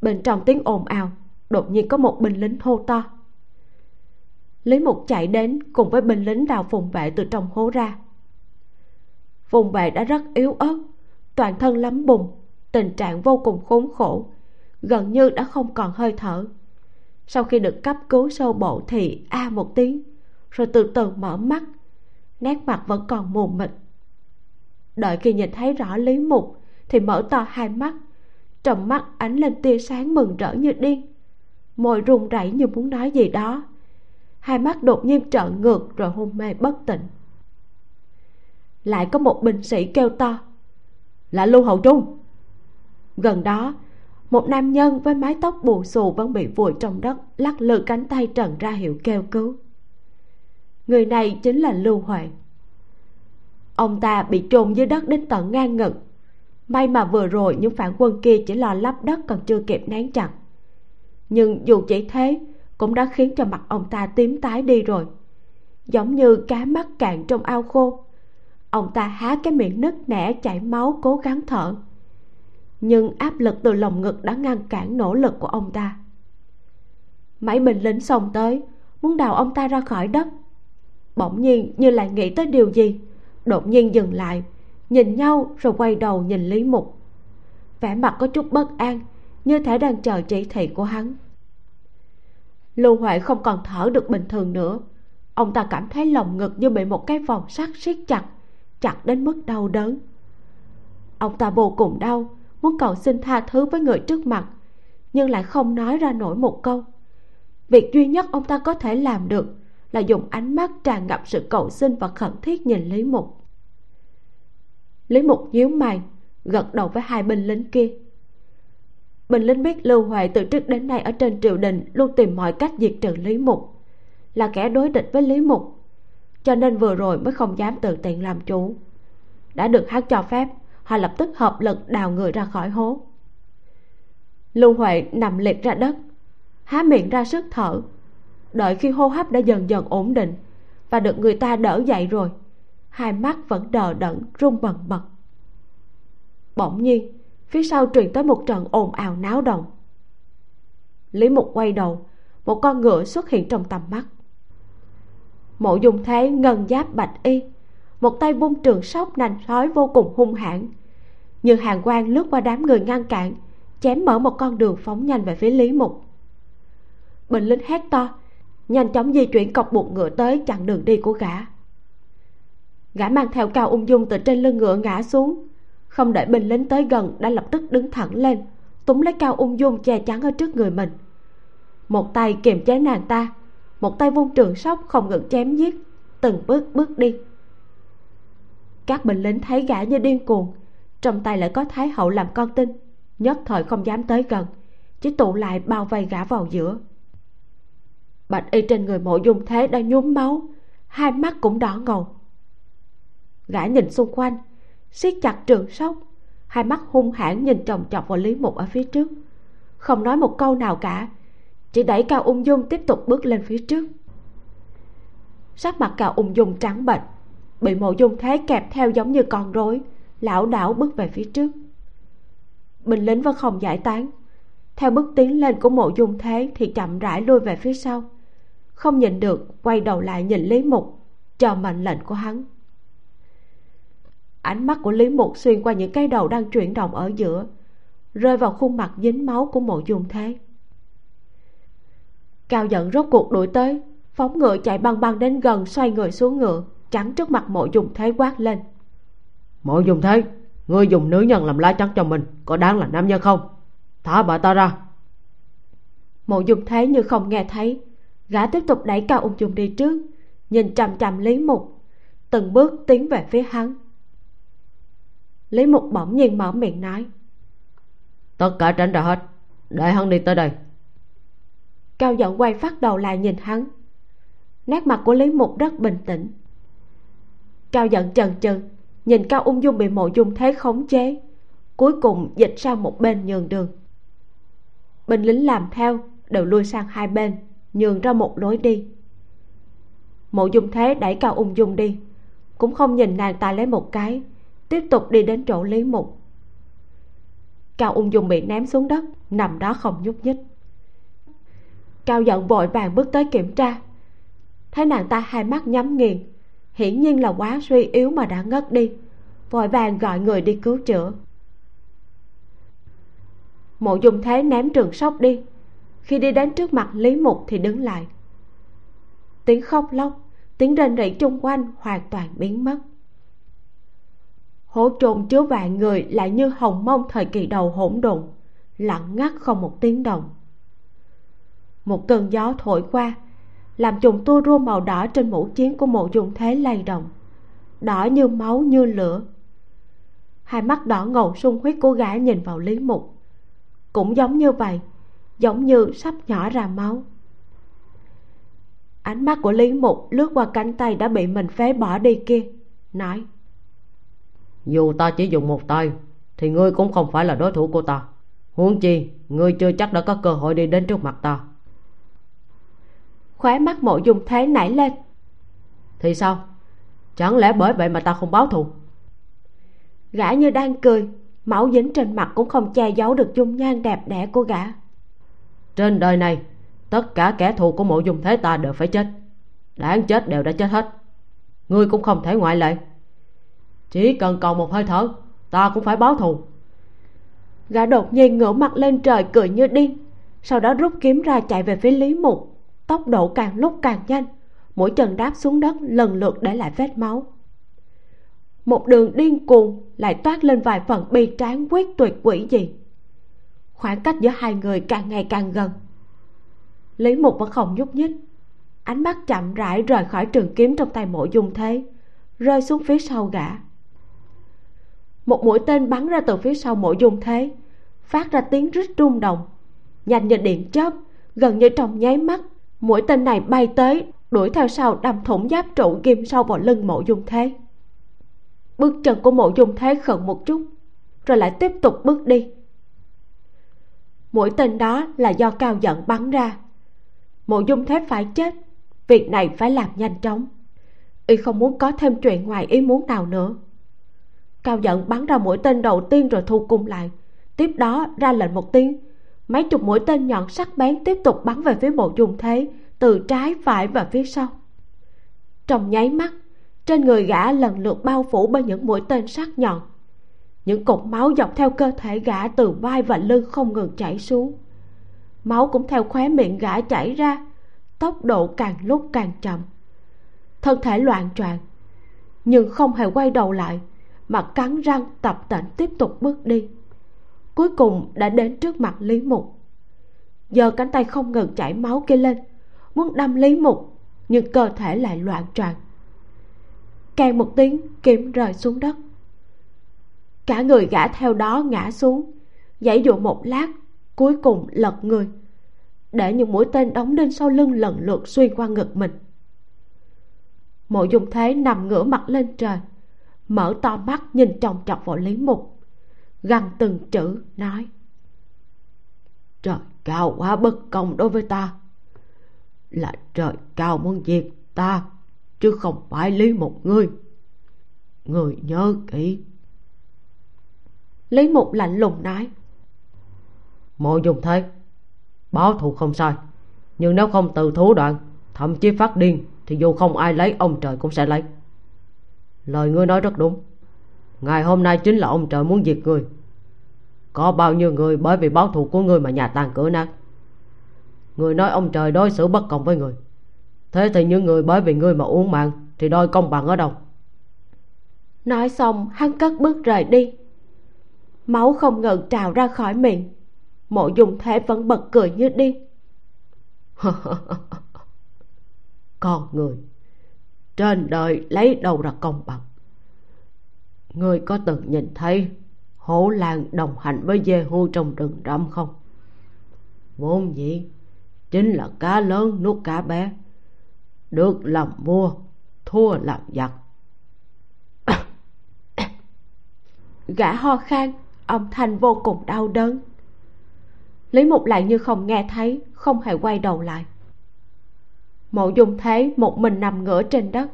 Bên trong tiếng ồn ào, đột nhiên có một binh lính hô to. Lý mục chạy đến cùng với binh lính đào phùng vệ từ trong hố ra. Phùng vệ đã rất yếu ớt, toàn thân lắm bùn tình trạng vô cùng khốn khổ, gần như đã không còn hơi thở sau khi được cấp cứu sâu bộ thì a một tiếng, rồi từ từ mở mắt, nét mặt vẫn còn mù mịt. Đợi khi nhìn thấy rõ lý mục thì mở to hai mắt, trong mắt ánh lên tia sáng mừng rỡ như điên. Môi run rẩy như muốn nói gì đó. Hai mắt đột nhiên trợn ngược rồi hôn mê bất tỉnh. Lại có một binh sĩ kêu to, là lưu hậu trung. Gần đó một nam nhân với mái tóc bù xù vẫn bị vùi trong đất, lắc lư cánh tay trần ra hiệu kêu cứu. Người này chính là lưu huệ ông ta bị chôn dưới đất đến tận ngang ngực. May mà vừa rồi những phản quân kia chỉ lo lắp đất còn chưa kịp nén chặt. Nhưng dù chỉ thế, cũng đã khiến cho mặt ông ta tím tái đi rồi. Giống như cá mắc cạn trong ao khô. Ông ta há cái miệng nứt nẻ chảy máu cố gắng thở nhưng áp lực từ lồng ngực đã ngăn cản nỗ lực của ông ta. Mấy binh lính xông tới, muốn đào ông ta ra khỏi đất. Bỗng nhiên như lại nghĩ tới điều gì, đột nhiên dừng lại, nhìn nhau rồi quay đầu nhìn lý mục. Vẻ mặt có chút bất an, như thể đang chờ chỉ thị của hắn. Lưu huệ không còn thở được bình thường nữa. Ông ta cảm thấy lòng ngực như bị một cái vòng sắt siết chặt chặt đến mức đau đớn. Ông ta vô cùng đau muốn cầu xin tha thứ với người trước mặt, nhưng lại không nói ra nổi một câu. Việc duy nhất ông ta có thể làm được là dùng ánh mắt tràn ngập sự cầu xin và khẩn thiết nhìn lý mục. Lý mục nhíu mày, gật đầu với hai binh lính kia. Bình lính biết lưu huệ từ trước đến nay ở trên triều đình luôn tìm mọi cách diệt trừ lý mục, là kẻ đối địch với lý mục, cho nên vừa rồi mới không dám tự tiện làm chủ. Đã được hắn cho phép họ lập tức hợp lực đào người ra khỏi hố. Lưu huệ nằm liệt ra đất, há miệng ra sức thở. Đợi khi hô hấp đã dần dần ổn định và được người ta đỡ dậy rồi, hai mắt vẫn đờ đẫn run bần bật. Bỗng nhiên, phía sau truyền tới một trận ồn ào náo động. Lý mục quay đầu, một con ngựa xuất hiện trong tầm mắt. Mộ dung thế ngân giáp bạch y một tay vung trường sóc nành sói vô cùng hung hãn. Nhưng hàng quang lướt qua đám người ngăn cản, chém mở một con đường phóng nhanh về phía lý mục. Bình lính hét to, nhanh chóng di chuyển cọc buộc ngựa tới chặn đường đi của gã. Gã mang theo cao ung dung từ trên lưng ngựa ngã xuống. Không đợi binh lính tới gần, đã lập tức đứng thẳng lên, túm lấy cao ung dung che chắn ở trước người mình. Một tay kiềm chế nàng ta, một tay vung trường sóc không ngừng chém giết, từng bước bước đi các binh lính thấy gã như điên cuồng. Trong tay lại có thái hậu làm con tin. Nhất thời không dám tới gần. Chỉ tụ lại bao vây gã vào giữa. Bạch y trên người mộ dung thế đã nhuốm máu. Hai mắt cũng đỏ ngầu. Gã nhìn xung quanh, siết chặt trường sóc. Hai mắt hung hãn nhìn chồng chọc vào lý mục ở phía trước. Không nói một câu nào cả. Chỉ đẩy cao ung dung tiếp tục bước lên phía trước. Sắc mặt cao ung dung trắng bệch bị mộ dung thế kẹp theo giống như con rối, lão đảo bước về phía trước. Binh lính vẫn không giải tán. Theo bước tiến lên của mộ dung thế thì chậm rãi lui về phía sau. Không nhìn được, quay đầu lại nhìn lý mục, chờ mệnh lệnh của hắn. Ánh mắt của lý mục xuyên qua những cái đầu đang chuyển động ở giữa, rơi vào khuôn mặt dính máu của mộ dung thế. Cao giận rốt cuộc đuổi tới, phóng ngựa chạy băng băng đến gần, xoay người xuống ngựa chắn trước mặt mộ dung thế quát lên. Mộ dung thế? Ngươi dùng nữ nhân làm lá chắn cho mình có đáng là nam nhân không? Thả bà ta ra. Mộ dung thế như không nghe thấy. Gã tiếp tục đẩy cao ung dung đi trước nhìn chằm chằm lý mục. Từng bước tiến về phía hắn. Lý mục bỗng nhiên mở miệng nói. Tất cả tránh ra hết để hắn đi tới đây. Cao giọng quay phát đầu lại nhìn hắn. Nét mặt của lý mục rất bình tĩnh cao giận chần chừ, nhìn cao ung dung bị mộ dung thế khống chế. Cuối cùng dịch sang một bên nhường đường. Binh lính làm theo, đều lui sang hai bên, nhường ra một lối đi. Mộ dung thế đẩy cao ung dung đi, cũng không nhìn nàng ta lấy một cái, tiếp tục đi đến chỗ lý mục. Cao ung dung bị ném xuống đất, nằm đó không nhúc nhích. Cao giận vội vàng bước tới kiểm tra. Thấy nàng ta hai mắt nhắm nghiền hiển nhiên là quá suy yếu mà đã ngất đi. Vội vàng gọi người đi cứu chữa. Mộ dung thế ném trường sóc đi. Khi đi đến trước mặt lý mục thì đứng lại. Tiếng khóc lóc, tiếng rên rỉ chung quanh hoàn toàn biến mất. Hố trôn chứa vạn người lại như hồng mông thời kỳ đầu hỗn độn, lặng ngắt không một tiếng động. Một cơn gió thổi qua làm chùm tua rua màu đỏ trên mũ chiến của mộ dung thế lay động. Đỏ như máu, như lửa. Hai mắt đỏ ngầu sung huyết của gã nhìn vào lý mục. Cũng giống như vậy, giống như sắp nhỏ ra máu. Ánh mắt của lý mục lướt qua cánh tay đã bị mình phế bỏ đi kia, nói, dù ta chỉ dùng một tay, thì ngươi cũng không phải là đối thủ của ta. Huống chi, ngươi chưa chắc đã có cơ hội đi đến trước mặt ta khóe mắt mộ dung thế nảy lên. Thì sao? Chẳng lẽ bởi vậy mà ta không báo thù? Gã như đang cười máu dính trên mặt cũng không che giấu được dung nhan đẹp đẽ của gã. Trên đời này tất cả kẻ thù của mộ dung thế ta đều phải chết. Đáng chết đều đã chết hết. Ngươi cũng không thể ngoại lệ. Chỉ cần còn một hơi thở ta cũng phải báo thù. Gã đột nhiên ngửa mặt lên trời cười như điên sau đó rút kiếm ra chạy về phía lý mục tốc độ càng lúc càng nhanh. Mỗi chân đáp xuống đất, lần lượt để lại vết máu. Một đường điên cuồng lại toát lên vài phần bi tráng quyết tuyệt quỷ gì. Khoảng cách giữa hai người càng ngày càng gần. Lý mục vẫn không nhúc nhích. Ánh mắt chậm rãi rời khỏi trường kiếm trong tay mộ dung thế, rơi xuống phía sau gã. Một mũi tên bắn ra từ phía sau mộ dung thế, phát ra tiếng rít rung động. Nhanh như điện chớp, gần như trong nháy mắt mũi tên này bay tới, đuổi theo sau đâm thủng giáp trụ ghim sâu vào lưng mộ dung thế. Bước chân của mộ dung thế khẩn một chút, rồi lại tiếp tục bước đi. Mũi tên đó là do cao giận bắn ra. Mộ dung thế phải chết, việc này phải làm nhanh chóng. Y không muốn có thêm chuyện ngoài ý muốn nào nữa. Cao giận bắn ra mũi tên đầu tiên rồi thu cung lại, tiếp đó ra lệnh một tiếng mấy chục mũi tên nhọn sắc bén tiếp tục bắn về phía mộ dung thế, từ trái phải và phía sau. Trong nháy mắt, trên người gã lần lượt bao phủ bởi những mũi tên sắc nhọn. Những cục máu dọc theo cơ thể gã từ vai và lưng không ngừng chảy xuống. Máu cũng theo khóe miệng gã chảy ra, tốc độ càng lúc càng chậm. Thân thể loạn choạng, nhưng không hề quay đầu lại, mà cắn răng tập tễnh tiếp tục bước đi cuối cùng đã đến trước mặt lý mục. Giờ cánh tay không ngừng chảy máu kia lên, muốn đâm lý mục, nhưng cơ thể lại loạn choạng. Càng một tiếng, kiếm rơi xuống đất. Cả người gã theo đó ngã xuống giãy dụ một lát, cuối cùng lật người, để những mũi tên đóng đinh sau lưng lần lượt xuyên qua ngực mình. Mộ dung thế nằm ngửa mặt lên trời, mở to mắt nhìn chòng chọc vào lý mục gằn từng chữ nói. Trời cao quá bất công đối với ta. Là trời cao muốn diệt ta, chứ không phải lý một người. Người nhớ kỹ. Lý mục lạnh lùng nói. Mộ dùng thế báo thù không sai. Nhưng nếu không từ thủ đoạn, thậm chí phát điên, thì dù không ai lấy, ông trời cũng sẽ lấy. Lời ngươi nói rất đúng ngày hôm nay chính là ông trời muốn diệt ngươi có bao nhiêu người bởi vì báo thù của ngươi mà nhà tan cửa nát người nói ông trời đối xử bất công với người. Thế thì những người bởi vì ngươi mà uống mạng thì đôi công bằng ở đâu? Nói xong hắn cất bước rời đi. Máu không ngừng trào ra khỏi miệng. Mộ dùng thể vẫn bật cười như điên. Con người trên đời lấy đâu ra công bằng người có từng nhìn thấy hổ Lan đồng hành với dê hưu trong rừng rậm không? Vốn dĩ, chính là cá lớn nuốt cá bé, được làm vua, thua làm giặc. Gã ho khan, âm thanh vô cùng đau đớn. Lý mục lại như không nghe thấy, không hề quay đầu lại. Mộ dung thế một mình nằm ngửa trên đất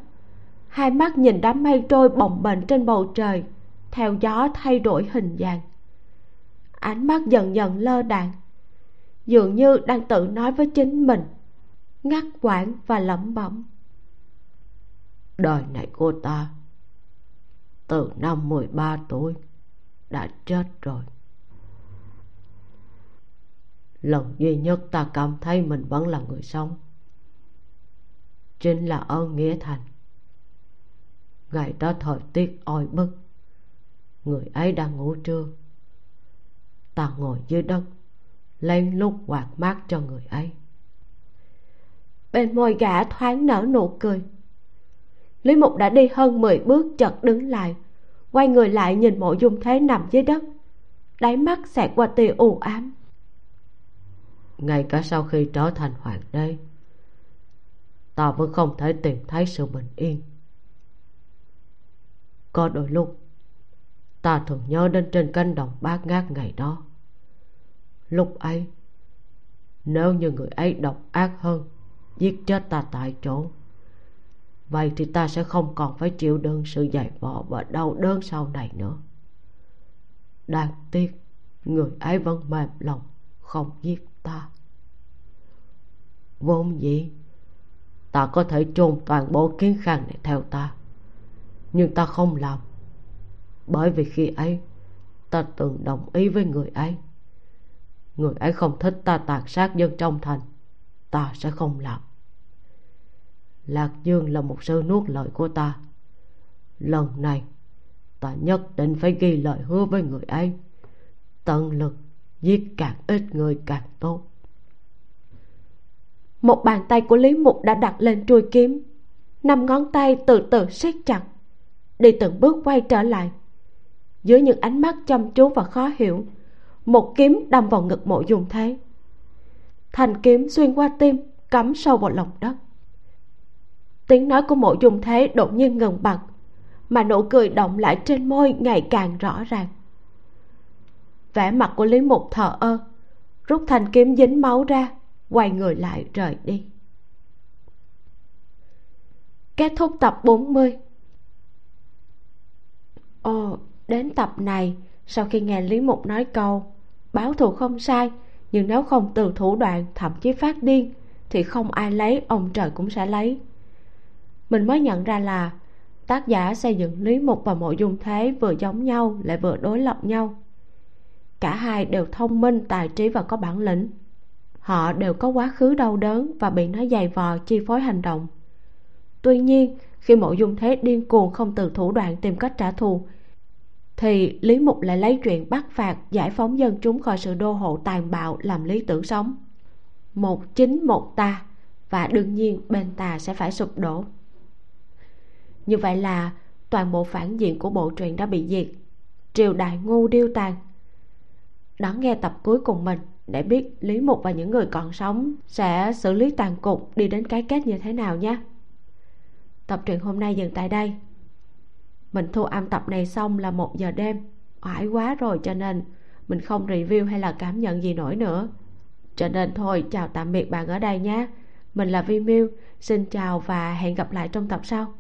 hai mắt nhìn đám mây trôi bồng bềnh trên bầu trời, theo gió thay đổi hình dạng. Ánh mắt dần dần lơ đạn, dường như đang tự nói với chính mình, ngắt quãng và lẩm bẩm. Đời này của ta, từ năm 13 tuổi, đã chết rồi. Lần duy nhất ta cảm thấy mình vẫn là người sống, chính là ơn nghĩa thành ngày đó thời tiết oi bức. Người ấy đang ngủ trưa. Ta ngồi dưới đất lén lút quạt mát cho người ấy. Bên môi gã thoáng nở nụ cười. Lý mục đã đi hơn 10 bước chợt đứng lại, quay người lại nhìn mộ dung thế nằm dưới đất. Đáy mắt xẹt qua tia u ám. Ngay cả sau khi trở thành hoàng đế, ta vẫn không thể tìm thấy sự bình yên có đôi lúc, ta thường nhớ đến trên cánh đồng bát ngát ngày đó. Lúc ấy, nếu như người ấy độc ác hơn, giết chết ta tại chỗ, vậy thì ta sẽ không còn phải chịu đựng sự dày vò và đau đớn sau này nữa. Đáng tiếc, người ấy vẫn mềm lòng không giết ta. Vốn dĩ, ta có thể chôn toàn bộ kiến khang này theo ta nhưng ta không làm. Bởi vì khi ấy, ta từng đồng ý với người ấy. Người ấy không thích ta tàn sát dân trong thành, ta sẽ không làm. Lạc dương là một sư nuốt lời của ta. Lần này, ta nhất định phải ghi lời hứa với người ấy. Tận lực giết càng ít người càng tốt. Một bàn tay của lý mục đã đặt lên chuôi kiếm. Năm ngón tay từ từ siết chặt đi từng bước quay trở lại. Dưới những ánh mắt chăm chú và khó hiểu, một kiếm đâm vào ngực mộ Dung thế. Thanh kiếm xuyên qua tim, cắm sâu vào lòng đất. Tiếng nói của mộ Dung thế đột nhiên ngừng bặt, mà nụ cười động lại trên môi ngày càng rõ ràng. Vẻ mặt của lý mục thờ ơ, rút thanh kiếm dính máu ra, quay người lại rời đi. Kết thúc tập 40 ồ, đến tập này, sau khi nghe lý mục nói câu, báo thù không sai, nhưng nếu không từ thủ đoạn, thậm chí phát điên, thì không ai lấy, ông trời cũng sẽ lấy. Mình mới nhận ra là tác giả xây dựng lý mục và mộ dung thế vừa giống nhau, lại vừa đối lập nhau. Cả hai đều thông minh, tài trí và có bản lĩnh. Họ đều có quá khứ đau đớn và bị nó dày vò, chi phối hành động. Tuy nhiên khi mộ dung thế điên cuồng không từ thủ đoạn tìm cách trả thù, thì lý mục lại lấy chuyện bắt phạt giải phóng dân chúng khỏi sự đô hộ tàn bạo làm lý tưởng sống. Một chính một ta, và đương nhiên bên ta sẽ phải sụp đổ. Như vậy là toàn bộ phản diện của bộ truyện đã bị diệt, triều đại ngu điêu tàn. Đón nghe tập cuối cùng mình để biết lý mục và những người còn sống sẽ xử lý tàn cục đi đến cái kết như thế nào nhé tập truyện hôm nay dừng tại đây. Mình thu âm tập này xong là một giờ đêm. Oải quá rồi cho nên mình không review hay là cảm nhận gì nổi nữa. Cho nên thôi, chào tạm biệt bạn ở đây nhé. Mình là vi miu. Xin chào và hẹn gặp lại trong tập sau.